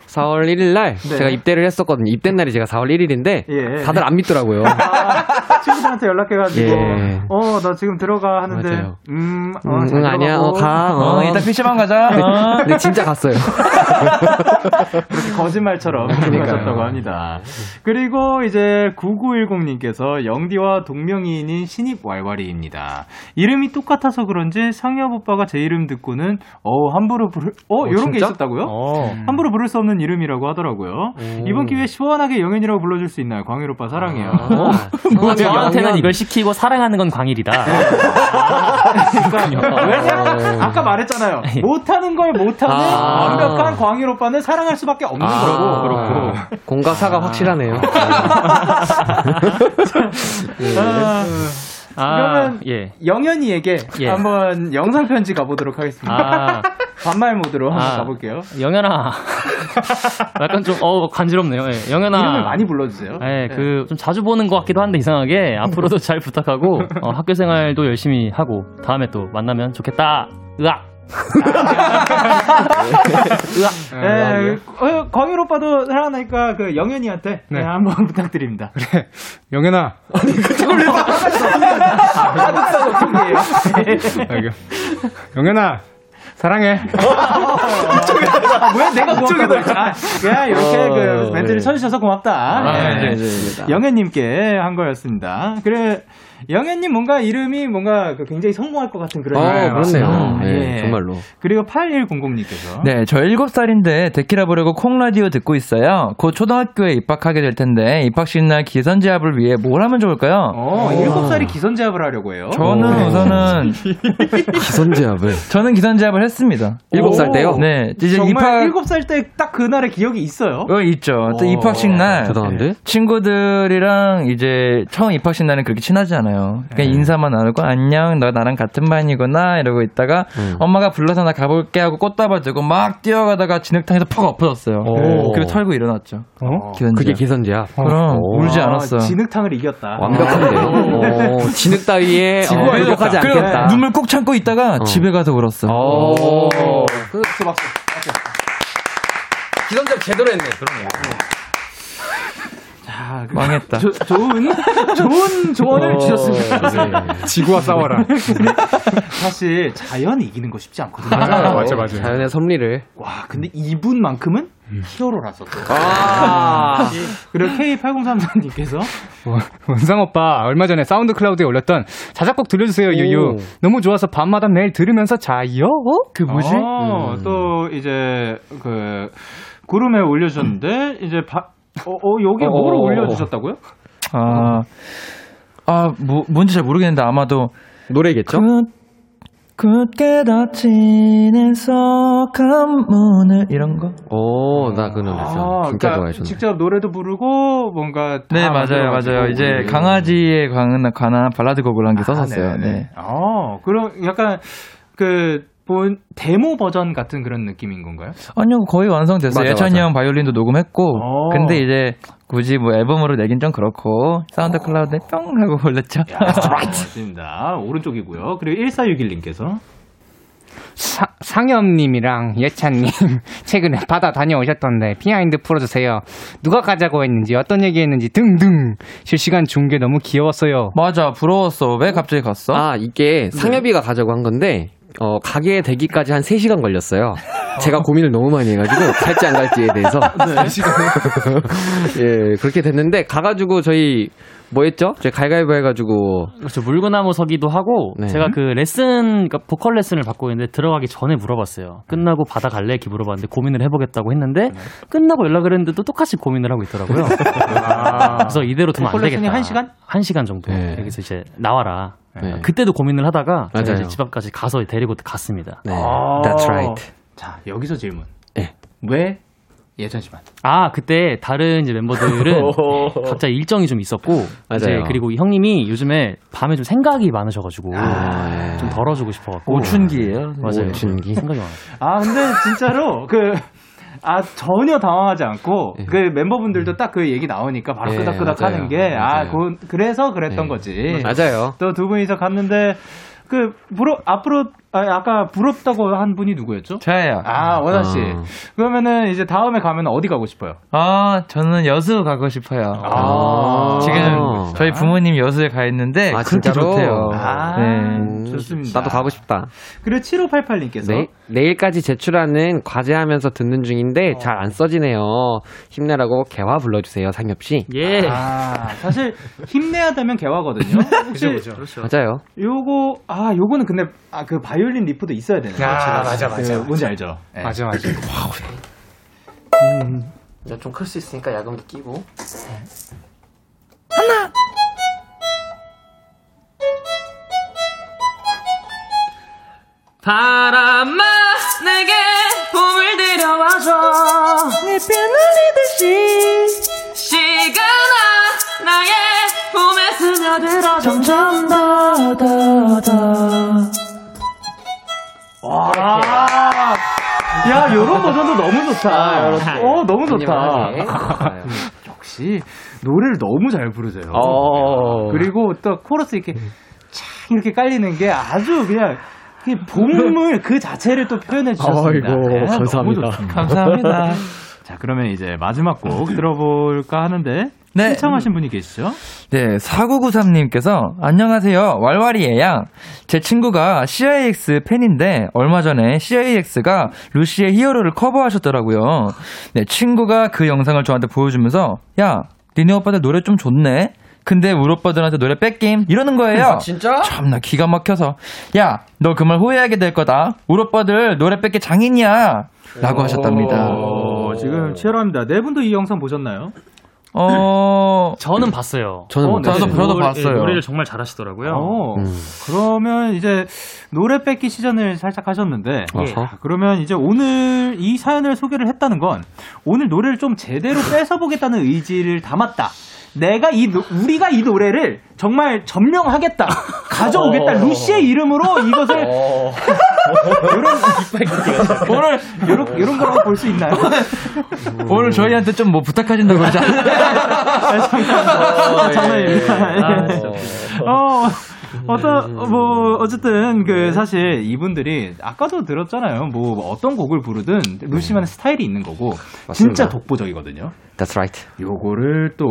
4월 1일 날 네. 제가 입대를 했었거든요. 입대 날이 제가 4월 1일인데 예. 다들 안 믿더라고요. 아, 친구들한테 연락해가지고 예. 어나 지금 들어가 하는데 맞아요. 음, 어, 응, 잘 응, 아니야. 어. 가. 어, 어. 이따 PC방 가자. 어. 근데 진짜 갔어요. 그렇게 거짓말처럼 들어가셨다고 합니다. 그리고 이제 9910님께서 영디와 동명이인인 신입 왈왈이입니다. 이름이 똑같아서 그런지 상엽 오빠가 제 이름 듣고는 어 함부로 부를 어 이런 게 진짜? 있었다고요? 어. 함부로 부를 수 없는 이름이라고 하더라고요. 이번 기회에 시원하게 영현이라고 불러줄 수 있나요? 광일 오빠 사랑해요. 어? 뭐 저한테는 이걸 시키고 사랑하는 건 광일이다. 그러니까 왜냐? 아까 말했잖아요. 못하는 걸 못하는 아. 완벽한 광일 오빠는 사랑할 수밖에 없는 거고. 그렇고. 공과 사가 확실하네요. 아, 아, 그러면 예. 영현이에게 예. 한번 영상 편지 가보도록 하겠습니다. 아, 반말 모드로 한번 아. 가볼게요. 영현아. 약간 좀, 어, 간지럽네요. 예. 영현아. 이름을 많이 불러주세요. 예, 그, 좀 자주 보는 것 같기도 한데 이상하게 앞으로도 잘 부탁하고, 어, 학교 생활도 열심히 하고, 다음에 또 만나면 좋겠다. 으악! 으악! 네, 어, 광일 오빠도 사랑하니까 그 영현이한테 네, 네. 한번 부탁드립니다. 영현아. 한국사고 아이고. 영현아. 사랑해. 아, 왜 내가 고맙다고 했잖아. 그냥 이렇게 어, 그 멘트를 네. 쳐주셔서 고맙다. 아, 네. 네, 네, 네. 영현님께 한 거였습니다. 그래, 영현님 뭔가 이름이 뭔가 그 굉장히 성공할 것 같은 그런. 어, 이름이 그렇네요. 나왔습니다. 네, 예. 정말로. 그리고 8100님께서. 네, 저 7살인데 데키라 부르고 콩라디오 듣고 있어요. 곧 초등학교에 입학하게 될 텐데 입학식 날 기선제압을 위해 뭘 하면 좋을까요? 어, 7살이 기선제압을 하려고 해요. 저는 오. 우선은 기선제압을. 저는 기선제압을 했습니다. 일곱 살 때요? 네, 이제 정말 입학 7살 때 딱 그날의 기억이 있어요. 어, 있죠. 오, 입학식 날 대단한데? 친구들이랑 이제 처음 입학식 날은 그렇게 친하지 않아요. 그냥 네. 인사만 나누고 안녕, 너 나랑 같은 반이구나 이러고 있다가 음. 엄마가 불러서 나 가볼게 하고 꽃다발 들고 막 뛰어가다가 진흙탕에서 퍽 엎어졌어요. 오. 그리고 털고 일어났죠. 어? 기선제압. 그게 기선제압. 그럼 오. 울지 아, 않았어요. 진흙탕을 이겼다. 완벽한데. 어, 진흙 따위에 어, 그리고 않겠다. 눈물 꾹 참고 있다가 어. 집에 가서 울었어. 오. 그 박수, 박수. 기선제압 제대로 했네. 그러네. 자, 그- 망했다. 조- 좋은 좋은 조언을 어, 주셨습니다. 네. 지구와 싸워라. 사실 자연 이기는 거 쉽지 않거든요. 맞아요, 맞아요, 맞아요. 자연의 섭리를. 와, 근데 이분만큼은 히어로라서 또. 아. 그리고 K8034님께서 원상 오빠 얼마 전에 사운드 클라우드에 올렸던 자작곡 들려주세요 유유. 너무 좋아서 밤마다 매일 들으면서 자요. 그 뭐지? 어, 또 이제 그 구름에 올려주셨는데 이제 바, 어, 어 여기 어. 뭐를 올려주셨다고요? 아, 아, 뭐, 뭔지 잘 모르겠는데 아마도 노래겠죠? 굳게 닫힌 석한 문을 이런 거? 오, 나 그 노래 아, 진짜 그러니까 좋아해줬네. 직접 노래도 부르고 뭔가 다 네, 맞아요, 만들어가지고. 맞아요. 이제 네. 강아지에 관한, 관한 발라드 곡을 한게 썼었어요. 아, 네. 네네. 어, 그럼 약간 그 본 데모 버전 같은 그런 느낌인 건가요? 아니요, 거의 완성됐어요. 맞아, 예찬이 맞아. 형 바이올린도 녹음했고, 어. 근데 이제 굳이 뭐 앨범으로 내긴 좀 그렇고, SoundCloud에 뿅 하고 올렸죠. 맞습니다. 오른쪽이고요. 그리고 1461님께서 사, 상엽님이랑 예찬님 최근에 바다 다녀오셨던데 behind 풀어주세요. 누가 가자고 했는지 어떤 얘기했는지 등등 실시간 중계 너무 귀여웠어요. 맞아, 부러웠어. 왜 갑자기 갔어? 아, 이게 상엽이가 가자고 한 건데, 어, 가게 되기까지 한 3시간 걸렸어요. 제가 고민을 너무 많이 해가지고, 갈지 안 갈지에 대해서. 예, 그렇게 됐는데, 가가지고 저희, 뭐 했죠? 저희 갈갈보 해가지고, 그렇죠. 물구나무 서기도 하고 네. 제가 그 레슨 그러니까 보컬 레슨을 받고 있는데 들어가기 전에 물어봤어요. 끝나고 바다 갈래 이렇게 물어봤는데 고민을 해보겠다고 했는데 끝나고 연락을 했는데 또 똑같이 고민을 하고 있더라고요. 그래서 이대로 두면 안 보컬 레슨이 되겠다. 한 시간? 한 시간 정도. 네. 여기서 이제 나와라. 네. 그때도 고민을 하다가 제가 맞아요. 이제 집 앞까지 가서 데리고 갔습니다. 네, 아. that's right. 자, 여기서 질문. 예. 왜 예찬 씨만? 아 그때 다른 이제 멤버들은 각자 일정이 좀 있었고 이제 맞아요. 그리고 형님이 요즘에 밤에 좀 생각이 많으셔가지고 아, 예. 좀 덜어주고 싶어갖고 오춘기예요 맞아요. 오춘기. 생각이 많아요. 아, 근데 진짜로 그 아, 전혀 당황하지 않고, 그 멤버분들도 딱 그 얘기 나오니까 바로 예, 끄덕끄덕 맞아요. 하는 게, 아, 맞아요. 그, 그래서 그랬던 네. 거지. 맞아요. 또 두 분이서 갔는데, 그, 앞으로, 아, 아까 부럽다고 한 분이 누구였죠? 저예요. 아, 원하씨. 어. 그러면은 이제 다음에 가면 어디 가고 싶어요? 아, 저는 여수 가고 싶어요. 아. 지금 저희 부모님 여수에 가 있는데 아, 그렇게 진짜로? 좋대요. 아, 네. 음, 좋습니다. 나도 가고 싶다. 그리고 7588님께서. 네, 내일까지 제출하는 과제하면서 듣는 중인데 어. 잘안 써지네요. 힘내라고 개화 불러주세요, 상엽 씨. 예. 아, 사실 힘내야 되면 개화거든요. 혹시 맞아요. 요거 아 요거는 근데 아 그 바이 올린 리프도 있어야 되는 거죠. 아, 맞아, 맞아. 그 뭔지 알죠? 네. 맞아 맞아. 이제 좀클 수 있으니까 야금도 끼고. 바람아 내게 봄을 데려와줘 내뼈 날리듯이 시간아 나의 봄에 스며들어 점점 더 더 더 와. 야, 요런 버전도 너무 좋다. 아. 어, 너무 좋다. 좋아요. 역시 노래를 너무 잘 부르세요. 어. 그리고 또 코러스 이렇게 착 이렇게 깔리는 게 아주 그냥 이 봄을 그 자체를 또 표현해 주셨습니다. 아이고, 네, 감사합니다. 감사합니다. 자, 그러면 이제 마지막 곡 들어볼까 하는데 네. 신청하신 분이 계시죠? 네, 4993님께서 안녕하세요. 왈왈이에요. 제 친구가 CIX 팬인데 얼마 전에 CIX가 루시의 히어로를 커버하셨더라고요. 네, 친구가 그 영상을 저한테 보여주면서 야, 니네 오빠들 노래 좀 좋네. 근데 우리 오빠들한테 노래 뺏김 이러는 거예요. 아, 진짜? 참나 기가 막혀서 야, 너 그 말 후회하게 될 거다. 우리 오빠들 노래 뺏기 장인이야. 라고 하셨답니다. 어, 지금 치열합니다. 네 분도 이 영상 보셨나요? 어, 저는 봤어요. 저는 어, 못 네. 봤어요. 저도 저도 봤어요. 노래를 정말 잘하시더라고요. 어, 음. 그러면 이제 노래 뺏기 시전을 살짝 하셨는데, 어허. 예. 그러면 이제 오늘 이 사연을 소개를 했다는 건 오늘 노래를 좀 제대로 뺏어 보겠다는 의지를 담았다. 내가 이 노- 우리가 이 노래를 정말 점령하겠다, 가져오겠다. 루시의 이름으로 이것을 이런 오늘 이런 이런 거라고 볼 수 있나요? 오늘 저희한테 좀 뭐 부탁하신다고 그러지 않아요? 장난입니다. 아, 진짜. 어, 어떤 뭐 어쨌든 그 사실 이분들이 아까도 들었잖아요. 뭐 어떤 곡을 부르든 루시만의 스타일이 있는 거고 진짜 독보적이거든요. That's right. 요거를 또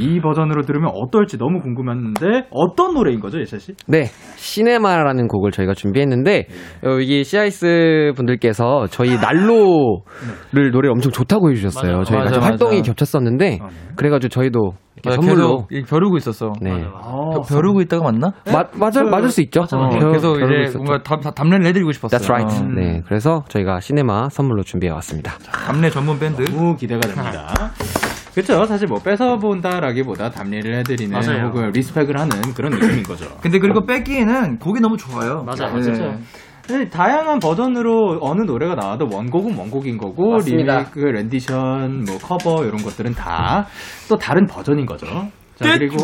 이 버전으로 들으면 어떨지 너무 궁금했는데 어떤 노래인 거죠, 예찬 씨? 네, 시네마라는 곡을 저희가 준비했는데 여기 CIX 분들께서 저희 난로를 노래 엄청 좋다고 해주셨어요. 맞아요. 저희가 맞아, 좀 맞아. 활동이 겹쳤었는데 그래가지고 저희도 이렇게 맞아, 선물로 벼르고 있었어. 네. 벼- 벼르고 있다가 맞나? 맞 맞을 맞을 수 있죠. 어, 벼- 계속 벼르고 이제 있었죠. 뭔가 답, 답- 답례를 해드리고 싶었어요. That's right. 어. 네, 그래서 저희가 시네마 선물로 준비해 왔습니다. 답례 전문 밴드. 너무 기대가 됩니다. 그렇죠. 사실 뭐 뺏어 본다라기보다 답례를 해드리는 맞아요. 혹은 respect을 하는 그런 느낌인 거죠. 근데 그리고 뺏기에는 곡이 너무 좋아요. 맞아요, 네. 맞아요. 근데 다양한 버전으로 어느 노래가 나와도 원곡은 원곡인 거고 맞습니다. 리메이크, rendition, 뭐 커버 이런 것들은 다 또 다른 버전인 거죠. 자, 그리고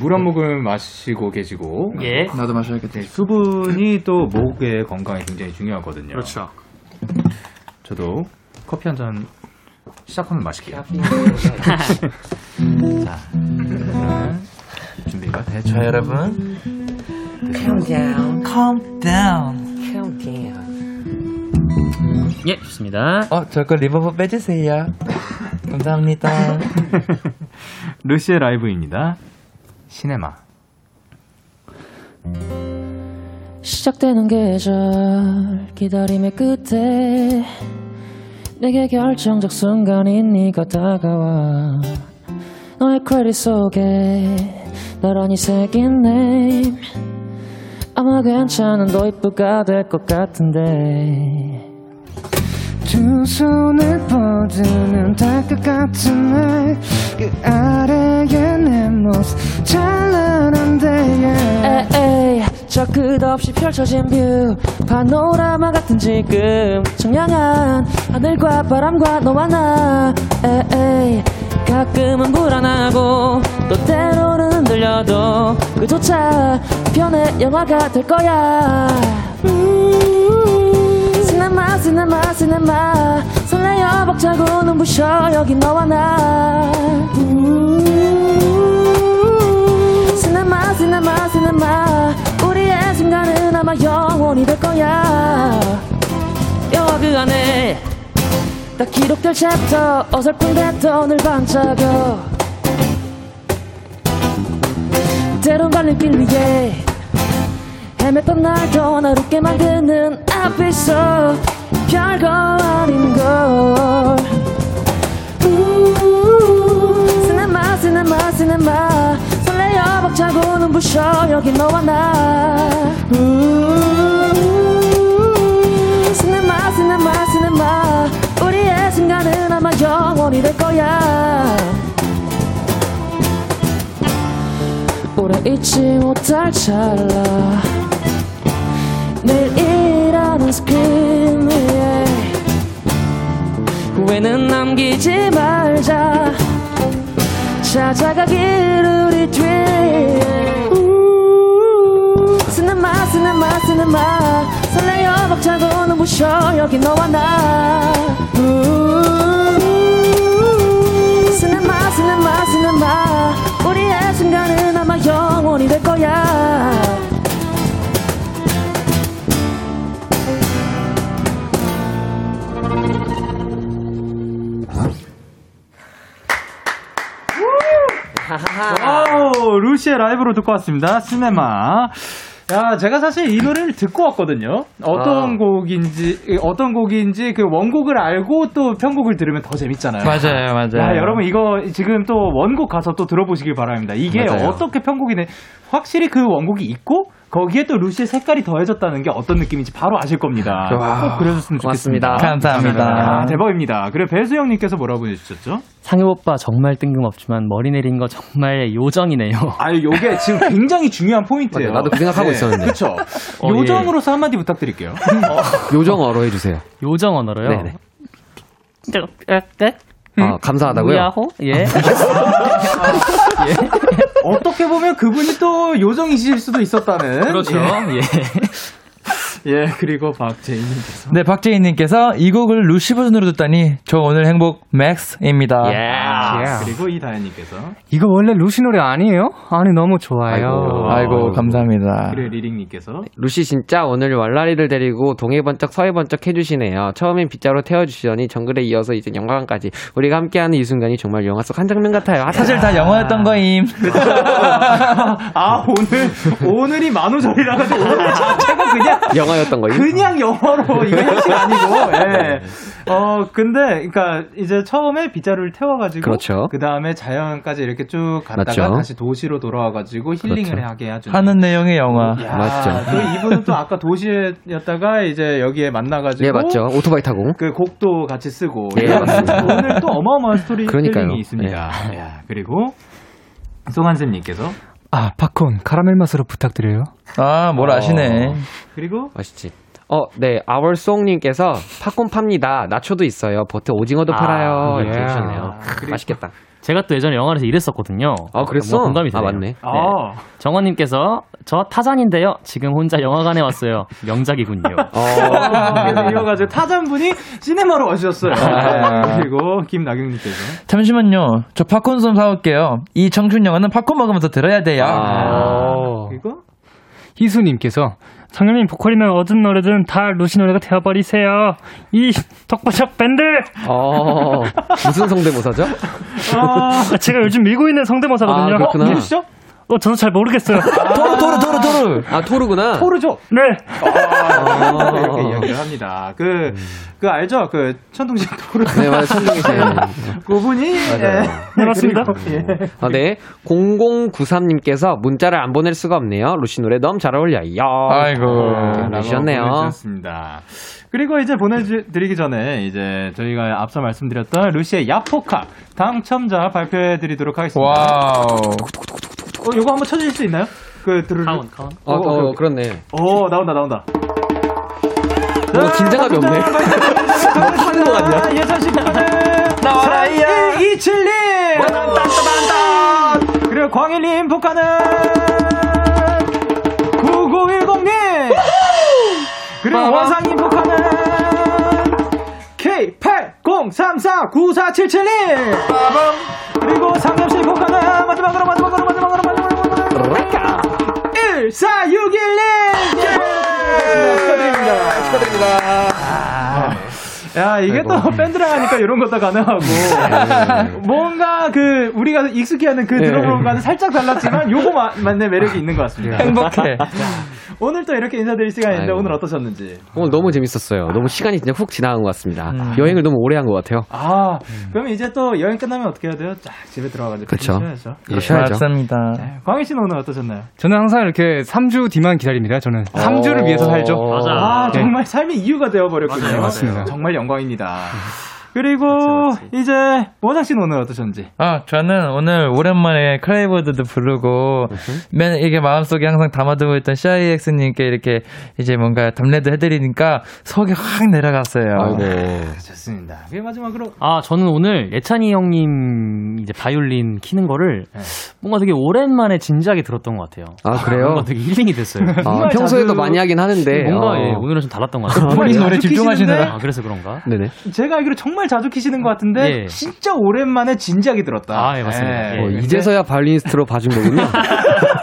물 한 모금 마시고 계시고 예. 나도 마셔야겠다. 네, 수분이 또 목의 건강에 굉장히 중요하거든요. 그렇죠. 저도 커피 한 잔 시작하면 마실게요. 자, 그러면 준비가 됐죠. 자, 여러분. Calm down. Calm down. Calm down. 예, 좋습니다. 어, 저거 reverb 빼주세요. 감사합니다. 루시의 라이브입니다. 시네마. 시작되는 계절 기다림의 끝에 내게 결정적 순간이 네가 다가와. 너의 퀘리 속에 나란히 새긴 name 아마 괜찮은 도입부가 될 것 같은데. 두 손을 뻗으면 닿을 것 같은 날 그 아래에 내 모습 찬란한데 yeah. 저 끝없이 펼쳐진 view. 파노라마 같은 지금. 청량한 하늘과 바람과 너와 나. 에이 가끔은 불안하고 또 때로는 흔들려도 그조차 편의 영화가 될 거야. 시네마 시네마 시네마. 설레어 벅차고 눈부셔 여기 너와 나. 시네마 시네마 시네마. 우리의 순간은 아마 영원히 될 거야. 영화 그 안에 딱 기록될 챕터 어설픈 패턴을 반짝여. 때론 갈림길 위에 헤맸던 날도 날 웃게 만드는 앞에서 별거 아닌 걸. 시네마 시네마 시네마 벅차고 눈부셔. 여기 너와 나. 시네마 시네마 시네마. 우리의 순간은 아마 영원히 될 거야. 오래 잊지 못할 찰나. 내일이라는 스크린 위에 후회는 남기지 말자 찾아가길 우리 뒤 시네마 시네마 시네마. 설레어 벅차고 눈부셔. 여기 너와 나. 시네마 시네마 시네마. 우리의 순간은 아마 영원히 될 거야 wow, 루시의 라이브로 듣고 왔습니다. 시네마. 야, 제가 사실 이 노래를 듣고 왔거든요. 어떤 아. 곡인지, 어떤 곡인지 그 원곡을 알고 또 편곡을 들으면 더 재밌잖아요. 맞아요, 맞아요. 야, 여러분 이거 지금 또 원곡 가서 또 들어보시길 바랍니다. 이게 맞아요. 어떻게 편곡이 돼? 확실히 그 원곡이 있고 거기에 또 루시의 색깔이 더해졌다는 게 어떤 느낌인지 바로 아실 겁니다. 와, 꼭 그래줬으면 좋겠습니다. 고맙습니다. 감사합니다. 아, 대박입니다. 그래 배수영님께서 뭐라고 보내주셨죠? 상엽 오빠 정말 뜬금없지만 머리 내린 거 정말 요정이네요. 아, 요게 지금 굉장히 중요한 포인트예요. 나도 그 생각하고 있었는데. 그렇죠. 어, 예. 요정으로서 한마디 부탁드릴게요. 요정어로 해주세요. 요정 언어로요. 네네. 네? 아, 감사하다고요? 야호? 예. 어떻게 보면 그분이 또 요정이실 수도 있었다는. 그렇죠. 예. 예. 예, 그리고 박재인님께서. 네, 박재인님께서 이 곡을 루시 버전으로 듣다니 저 오늘 행복 맥스입니다. 아, 그리고 이다현님께서. 이거 원래 루시 노래 아니에요? 아니 너무 좋아요. 아이고, 감사합니다. 그리고 리링님께서. 루시 진짜 오늘 왈라리를 데리고 동해 번쩍 서해 번쩍 해주시네요. 처음엔 빗자루 태워주시더니 정글에 이어서 이제 영화관까지 우리가 함께하는 이 순간이 정말 영화 속 한 장면 같아요. 사실 다 영화였던 거임. 아, 오늘, 오늘이 만우절이라 가지고 오늘 자체가 그냥. 영화 였던 거임. 그냥 영어로 이거 현실 아니고. 예. 어 근데 그러니까 이제 처음에 빗자루를 태워가지고 그렇죠. 그 다음에 자연까지 이렇게 쭉 갔다가 맞죠. 다시 도시로 돌아와가지고 힐링을 그렇죠. 하게 해주는. 하는 내용의 영화. 야, 맞죠. 또 이분은 또 아까 도시였다가 이제 여기에 만나가지고. 예, 맞죠. 오토바이 타고. 그 곡도 같이 쓰고. 예, 맞습니다. 오늘 또 어마어마한 스토리텔링이 그러니까요. 예. 있습니다. 야, 그리고 송한쌤님께서 아 팝콘 카라멜 맛으로 부탁드려요. 아, 뭘 아시네. 그리고 맛있지. 어, 네. 아월송님께서 팝콘 팝니다. 나초도 있어요. 버터 오징어도 아, 팔아요. 이렇게 예. 해주셨네요. 그리고- 맛있겠다. 제가 또 예전에 영화에서 일했었거든요. 아, 그랬어? 뭐 공감이 아, 되네요. 맞네. 아, 정원님께서 저 타잔인데요. 지금 혼자 영화관에 왔어요. 명작이군요. 어, 그래서 이어가지고 타잔분이 시네마로 와주셨어요. 아. 그리고 김나경님께서 잠시만요. 저 팝콘 좀 사올게요. 이 청춘 영화는 팝콘 먹으면서 들어야 돼요. 아. 그리고 희수님께서 성현님 보컬이면 어떤 노래든 다 루시 노래가 되어버리세요. 이 덕보적 밴드. 어, 무슨 성대모사죠? 아, 제가 요즘 밀고 있는 성대모사거든요. 아, 그렇구나. 해주시죠? 어, 저도 잘 모르겠어요. 토르, 토르, 토르, 토르. 아, 토르구나. 토르죠. 네. 아, 이렇게 이야기를 합니다. 그, 그 알죠? 그 천둥신 토르. 네, 맞아요. 천둥이 씨. 그분이 맞아요. 네, 맞습니다. 그리고, 예. 아, 네. 0093님께서 문자를 안 보낼 수가 없네요. 루시 노래 너무 잘 어울려요. 아이고. 보내주셨네요. 보내주셨습니다. 그리고 이제 보내드리기 전에 이제 저희가 앞서 말씀드렸던 루시의 야포카 당첨자 발표해드리도록 하겠습니다. wow. 어, 요거 한번 쳐주실 수 있나요? 그 드르르. 카혼, 카혼. 어, 어, 그렇네. 오, 나온다, 나온다. 뭔가 긴장감이 없네. 뭐 파는 거 같냐? 북한은 나와라, 이야! 272! 그리고 광일님 북한은 9910님! 그리고 원상님 북한은 K80349477님! 그리고 상엽씨 북한은 마지막으로, 마지막으로, 마지막으로, 마지막으로, 마지막으로, 1461님! 축하드립니다. 축하드립니다. 야, 이게 또 밴드랑 하니까 이런 것도 가능하고. 뭔가 그, 우리가 익숙해하는 그 드럼으로가는 살짝 달랐지만, 요거 만의 매력이 있는 것 같습니다. 행복해. 오늘 또 이렇게 인사드릴 시간인데, 아이고. 오늘 어떠셨는지. 오늘 너무 재밌었어요. 너무 시간이 진짜 훅 지나간 것 같습니다. 음. 여행을 너무 오래 한 것 같아요. 아, 그럼 이제 또 여행 끝나면 어떻게 해야 돼요? 쫙 집에 들어가가지고. 그쵸. 쉬어야죠. 이제 쉬어야죠. 맞습니다. 네, 광희 씨는 오늘 어떠셨나요? 저는 항상 이렇게 3주 뒤만 기다립니다. 저는 3주를 위해서 살죠. 맞아. 아, 네. 정말 삶의 이유가 되어버렸군요. 맞아요, 맞습니다. 정말 영광입니다. 그리고 이제 원상 씨는 오늘 어떠셨는지? 아, 저는 오늘 오랜만에 크라이버드도 부르고, 맨 이게 마음속에 항상 담아두고 있던 CIX님께 이렇게 이제 뭔가 답례도 해드리니까 속이 확 내려갔어요. 아이고. 좋습니다. 그 마지막으로 아, 저는 오늘 예찬이 형님 이제 바이올린 키는 거를 네. 뭔가 되게 오랜만에 진지하게 들었던 것 같아요. 아, 그래요? 뭔가 되게 힐링이 됐어요. 아, 정말 평소에도 자주- 많이 하긴 하는데. 뭔가 어. 예, 오늘은 좀 달랐던 것 같아요. 본인 노래 자주 집중하시느라. 아, 그래서 그런가? 네네. 제가 알기로 정말 자주 키시는 것 같은데 예. 진짜 오랜만에 진지하게 들었다. 아, 예, 맞습니다. 예. 예. 어, 이제서야 발리니스트로 봐준 거군요.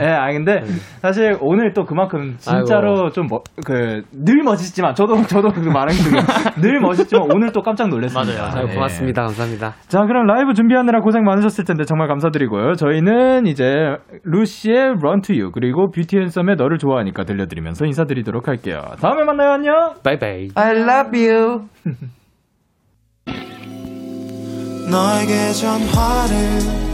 예, 아 근데 사실 오늘 또 그만큼 진짜로 좀그늘 멋있지만 저도 저도 그 말한 게늘 멋있지만 오늘 또 깜짝 놀랐습니다. 맞아요. 아유, 예. 고맙습니다. 감사합니다. 자, 그럼 라이브 준비하느라 고생 많으셨을 텐데 정말 감사드리고요. 저희는 이제 루시의 Run to You 그리고 뷰티핸섬의 너를 좋아하니까 들려드리면서 인사드리도록 할게요. 다음에 만나요. 안녕. 바이바이. I love you. 너에게 전화를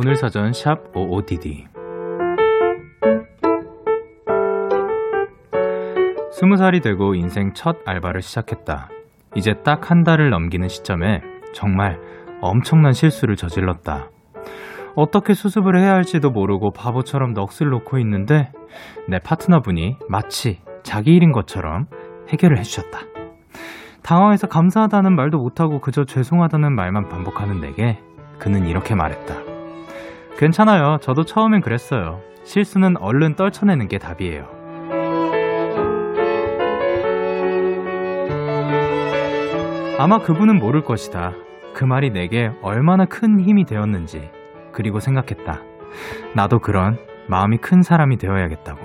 오늘 사전 샵 OODD 스무 살이 되고 인생 첫 알바를 시작했다. 이제 딱 한 달을 넘기는 시점에 정말 엄청난 실수를 저질렀다. 어떻게 수습을 해야 할지도 모르고 바보처럼 넋을 놓고 있는데 내 파트너분이 마치 자기 일인 것처럼 해결을 해주셨다. 당황해서 감사하다는 말도 못하고 그저 죄송하다는 말만 반복하는 내게 그는 이렇게 말했다. 괜찮아요. 저도 처음엔 그랬어요. 실수는 얼른 떨쳐내는 게 답이에요. 아마 그분은 모를 것이다. 그 말이 내게 얼마나 큰 힘이 되었는지. 그리고 생각했다. 나도 그런 마음이 큰 사람이 되어야겠다고.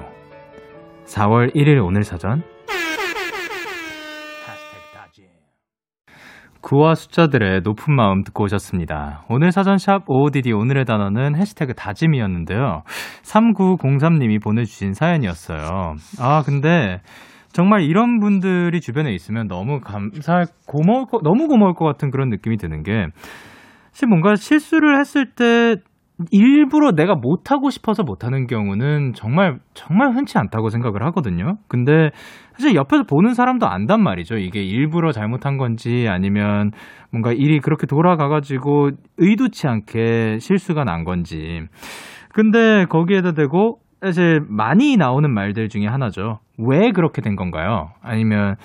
4월 1일 오늘 사전. 구와 숫자들의 높은 마음 듣고 오셨습니다. 오늘 사전샵 OODD 오늘의 단어는 해시태그 다짐이었는데요. 3903님이 보내주신 사연이었어요. 아, 근데 정말 이런 분들이 주변에 있으면 너무 감사할, 고마울 거, 너무 고마울 것 같은 그런 느낌이 드는 게, 사실 뭔가 실수를 했을 때 일부러 내가 못하고 싶어서 못하는 경우는 정말, 정말 흔치 않다고 생각을 하거든요. 근데 사실 옆에서 보는 사람도 안단 말이죠. 이게 일부러 잘못한 건지 아니면 뭔가 일이 그렇게 돌아가가지고 의도치 않게 실수가 난 건지. 근데 거기에다 대고 사실 많이 나오는 말들 중에 하나죠. 왜 그렇게 된 건가요? 아니면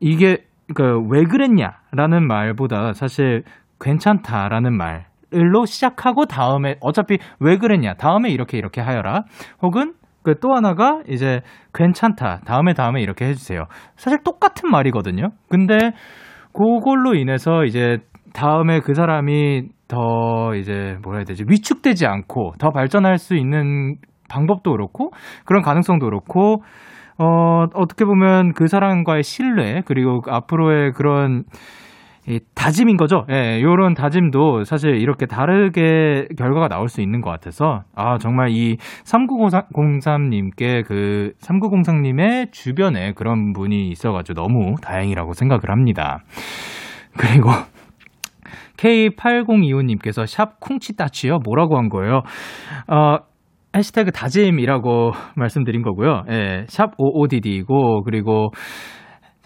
이게 그 왜 그랬냐 라는 말보다 사실 괜찮다라는 말 로 시작하고 다음에 어차피 왜 그랬냐? 다음에 이렇게 이렇게 하여라. 혹은 그 또 하나가 이제 괜찮다. 다음에 다음에 이렇게 해주세요. 사실 똑같은 말이거든요. 근데 그걸로 인해서 이제 다음에 그 사람이 더 이제 뭐라 해야 되지? 위축되지 않고 더 발전할 수 있는 방법도 그렇고 그런 가능성도 그렇고 어 어떻게 보면 그 사람과의 신뢰 그리고 앞으로의 그런 이 다짐인 거죠. 예, 요런 다짐도 사실 이렇게 다르게 결과가 나올 수 있는 것 같아서, 아, 정말 이 3903님께 그 3903님의 주변에 그런 분이 있어 가지고 너무 다행이라고 생각을 합니다. 그리고 K8025님께서 샵 쿵치따치요? 뭐라고 한 거예요? 어, 해시태그 다짐이라고 말씀드린 거고요. 예, 샵 OODD이고, 그리고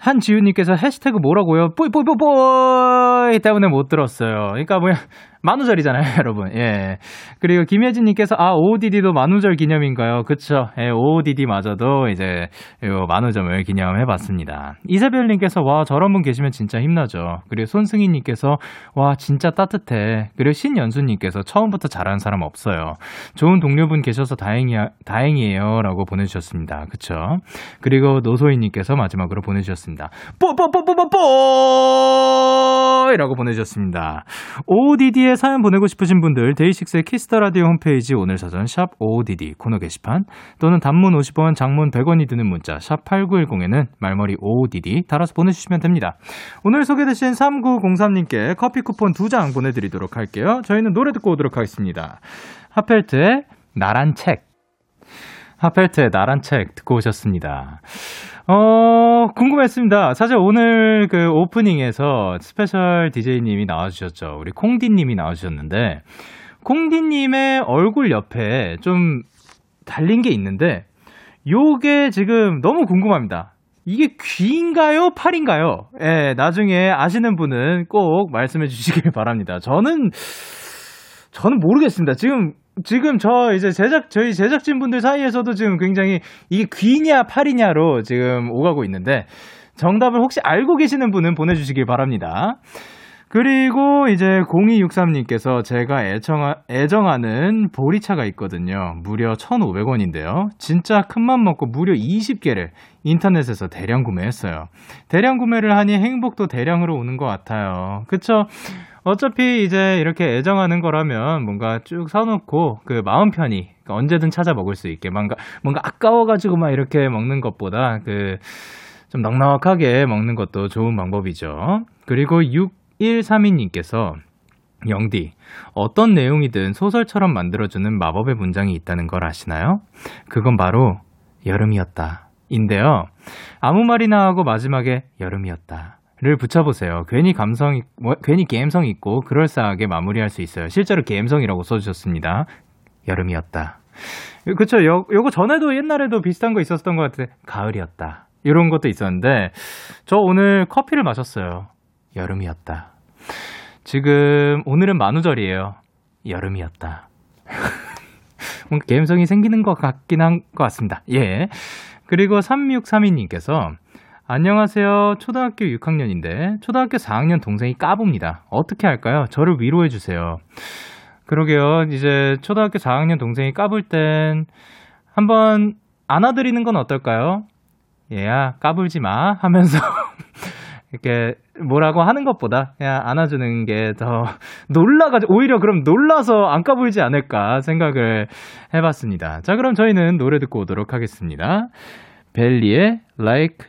한지윤님께서 해시태그 뭐라고요? 뿌이뿌이뿌이 때문에 못 들었어요. 그러니까 뭐야 만우절이잖아요, 여러분. 예. 그리고 김혜진님께서 아 OODD도 만우절 기념인가요? 그쵸? 예, OODD마저도 이제 요 만우점을 기념해봤습니다. 이세별님께서 와 저런 분 계시면 진짜 힘나죠. 그리고 손승희님께서 와 진짜 따뜻해. 그리고 신연수님께서 처음부터 잘하는 사람 없어요. 좋은 동료분 계셔서 다행이야 다행이에요라고 보내주셨습니다. 그쵸? 그리고 노소희님께서 마지막으로 보내주셨습니다. 뽀뽀뽀뽀뽀뽀 이라고 보내주셨습니다. OODD 에 사연 보내고 싶으신 분들 데이식스의 키스 더 라디오 홈페이지 오늘 사전 샵 OODD 코너 게시판 또는 단문 50원, 장문 100원이 드는 문자 샵 8910에는 말머리 OODD 달아서 보내주시면 됩니다. 오늘 소개되신 3903님께 커피 쿠폰 2장 보내드리도록 할게요. 저희는 노래 듣고 오도록 하겠습니다. 핫펠트의 나란 책 핫펠트의 나란 책 듣고 오셨습니다. 어, 궁금했습니다. 사실 오늘 그 오프닝에서 special DJ님이 나와주셨죠. 우리 콩디님이 나와주셨는데, 콩디님의 얼굴 옆에 좀 달린 게 있는데, 요게 지금 너무 궁금합니다. 이게 귀인가요? 팔인가요? 예, 나중에 아시는 분은 꼭 말씀해 주시길 바랍니다. 저는, 저는 모르겠습니다. 지금 지금 저 이제 제작 저희 제작진 분들 사이에서도 지금 굉장히 이게 귀냐 팔이냐로 지금 오가고 있는데 정답을 혹시 알고 계시는 분은 보내주시길 바랍니다. 그리고 이제 0263님께서 제가 애정하, 애정하는 보리차가 있거든요. 무려 1,500원인데요. 진짜 큰맘 먹고 무려 20개를 인터넷에서 대량 구매했어요. 대량 구매를 하니 행복도 대량으로 오는 것 같아요. 그쵸? 어차피 이제 이렇게 애정하는 거라면 뭔가 쭉 사놓고 그 마음 편히 언제든 찾아 먹을 수 있게 뭔가 뭔가 아까워가지고 막 이렇게 먹는 것보다 그 좀 넉넉하게 먹는 것도 좋은 방법이죠. 그리고 6132님께서 영디, 어떤 내용이든 소설처럼 만들어주는 마법의 문장이 있다는 걸 아시나요? 그건 바로 여름이었다. 인데요. 아무 말이나 하고 마지막에 여름이었다. 를 붙여보세요. 괜히 감성, 뭐, 괜히 게임성 있고 그럴싸하게 마무리할 수 있어요. 실제로 게임성이라고 써주셨습니다. 여름이었다. 그쵸. 요, 요거 전에도 옛날에도 비슷한 거 있었던 것 같은데, 가을이었다. 이런 것도 있었는데 저 오늘 커피를 마셨어요. 여름이었다. 지금 오늘은 만우절이에요. 여름이었다. 뭔가 감성이 생기는 것 같긴 한 것 같습니다. 예. 그리고 3632님께서 안녕하세요. 초등학교 6학년인데 초등학교 4학년 동생이 까봅니다. 어떻게 할까요? 저를 위로해 주세요. 그러게요. 이제 초등학교 4학년 동생이 까불 땐 한번 안아드리는 건 어떨까요? 얘야 까불지 마 하면서 이렇게 뭐라고 하는 것보다 그냥 안아주는 게 더 놀라가지고 오히려 그럼 놀라서 안 까불지 않을까 생각을 해봤습니다. 자 그럼 저희는 노래 듣고 오도록 하겠습니다. 벨리의 Like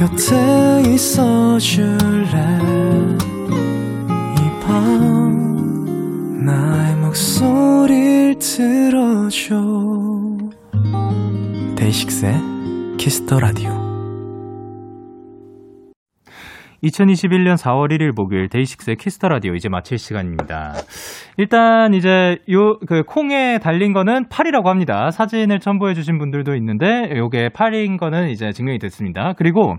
곁에 있어 줄래? 이 밤 나의 목소리를 들어줘. 데이식스의 Kiss the Radio 2021년 4월 1일 목요일 데이식스의 Kiss the Radio 이제 마칠 시간입니다. 일단 이제 요 그 콩에 달린 거는 팔이라고 합니다. 사진을 첨부해 주신 분들도 있는데 요게 팔인 거는 이제 증명이 됐습니다. 그리고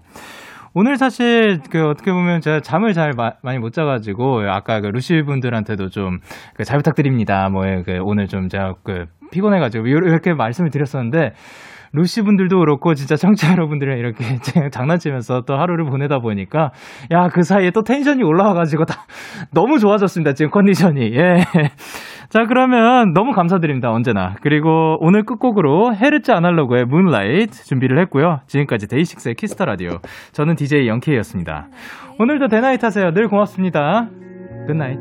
오늘 사실 그 어떻게 보면 제가 잠을 잘 마, 많이 못 자가지고 아까 그 루시 분들한테도 좀잘 부탁드립니다. 뭐 그 오늘 좀 제가 그 피곤해가지고 이렇게 말씀을 드렸었는데 루시 분들도 그렇고 진짜 청취자 여러분들이랑 이렇게 장난치면서 또 하루를 보내다 보니까 야 그 사이에 또 텐션이 올라와가지고 다 너무 좋아졌습니다 지금 컨디션이. 예. 자 그러면 너무 감사드립니다 언제나. 그리고 오늘 끝곡으로 헤르츠 아날로그의 Moonlight 준비를 했고요. 지금까지 데이식스의 Kiss the Radio. 저는 DJ 영케이였습니다. 오늘도 대나잇 하세요. 늘 고맙습니다. Good night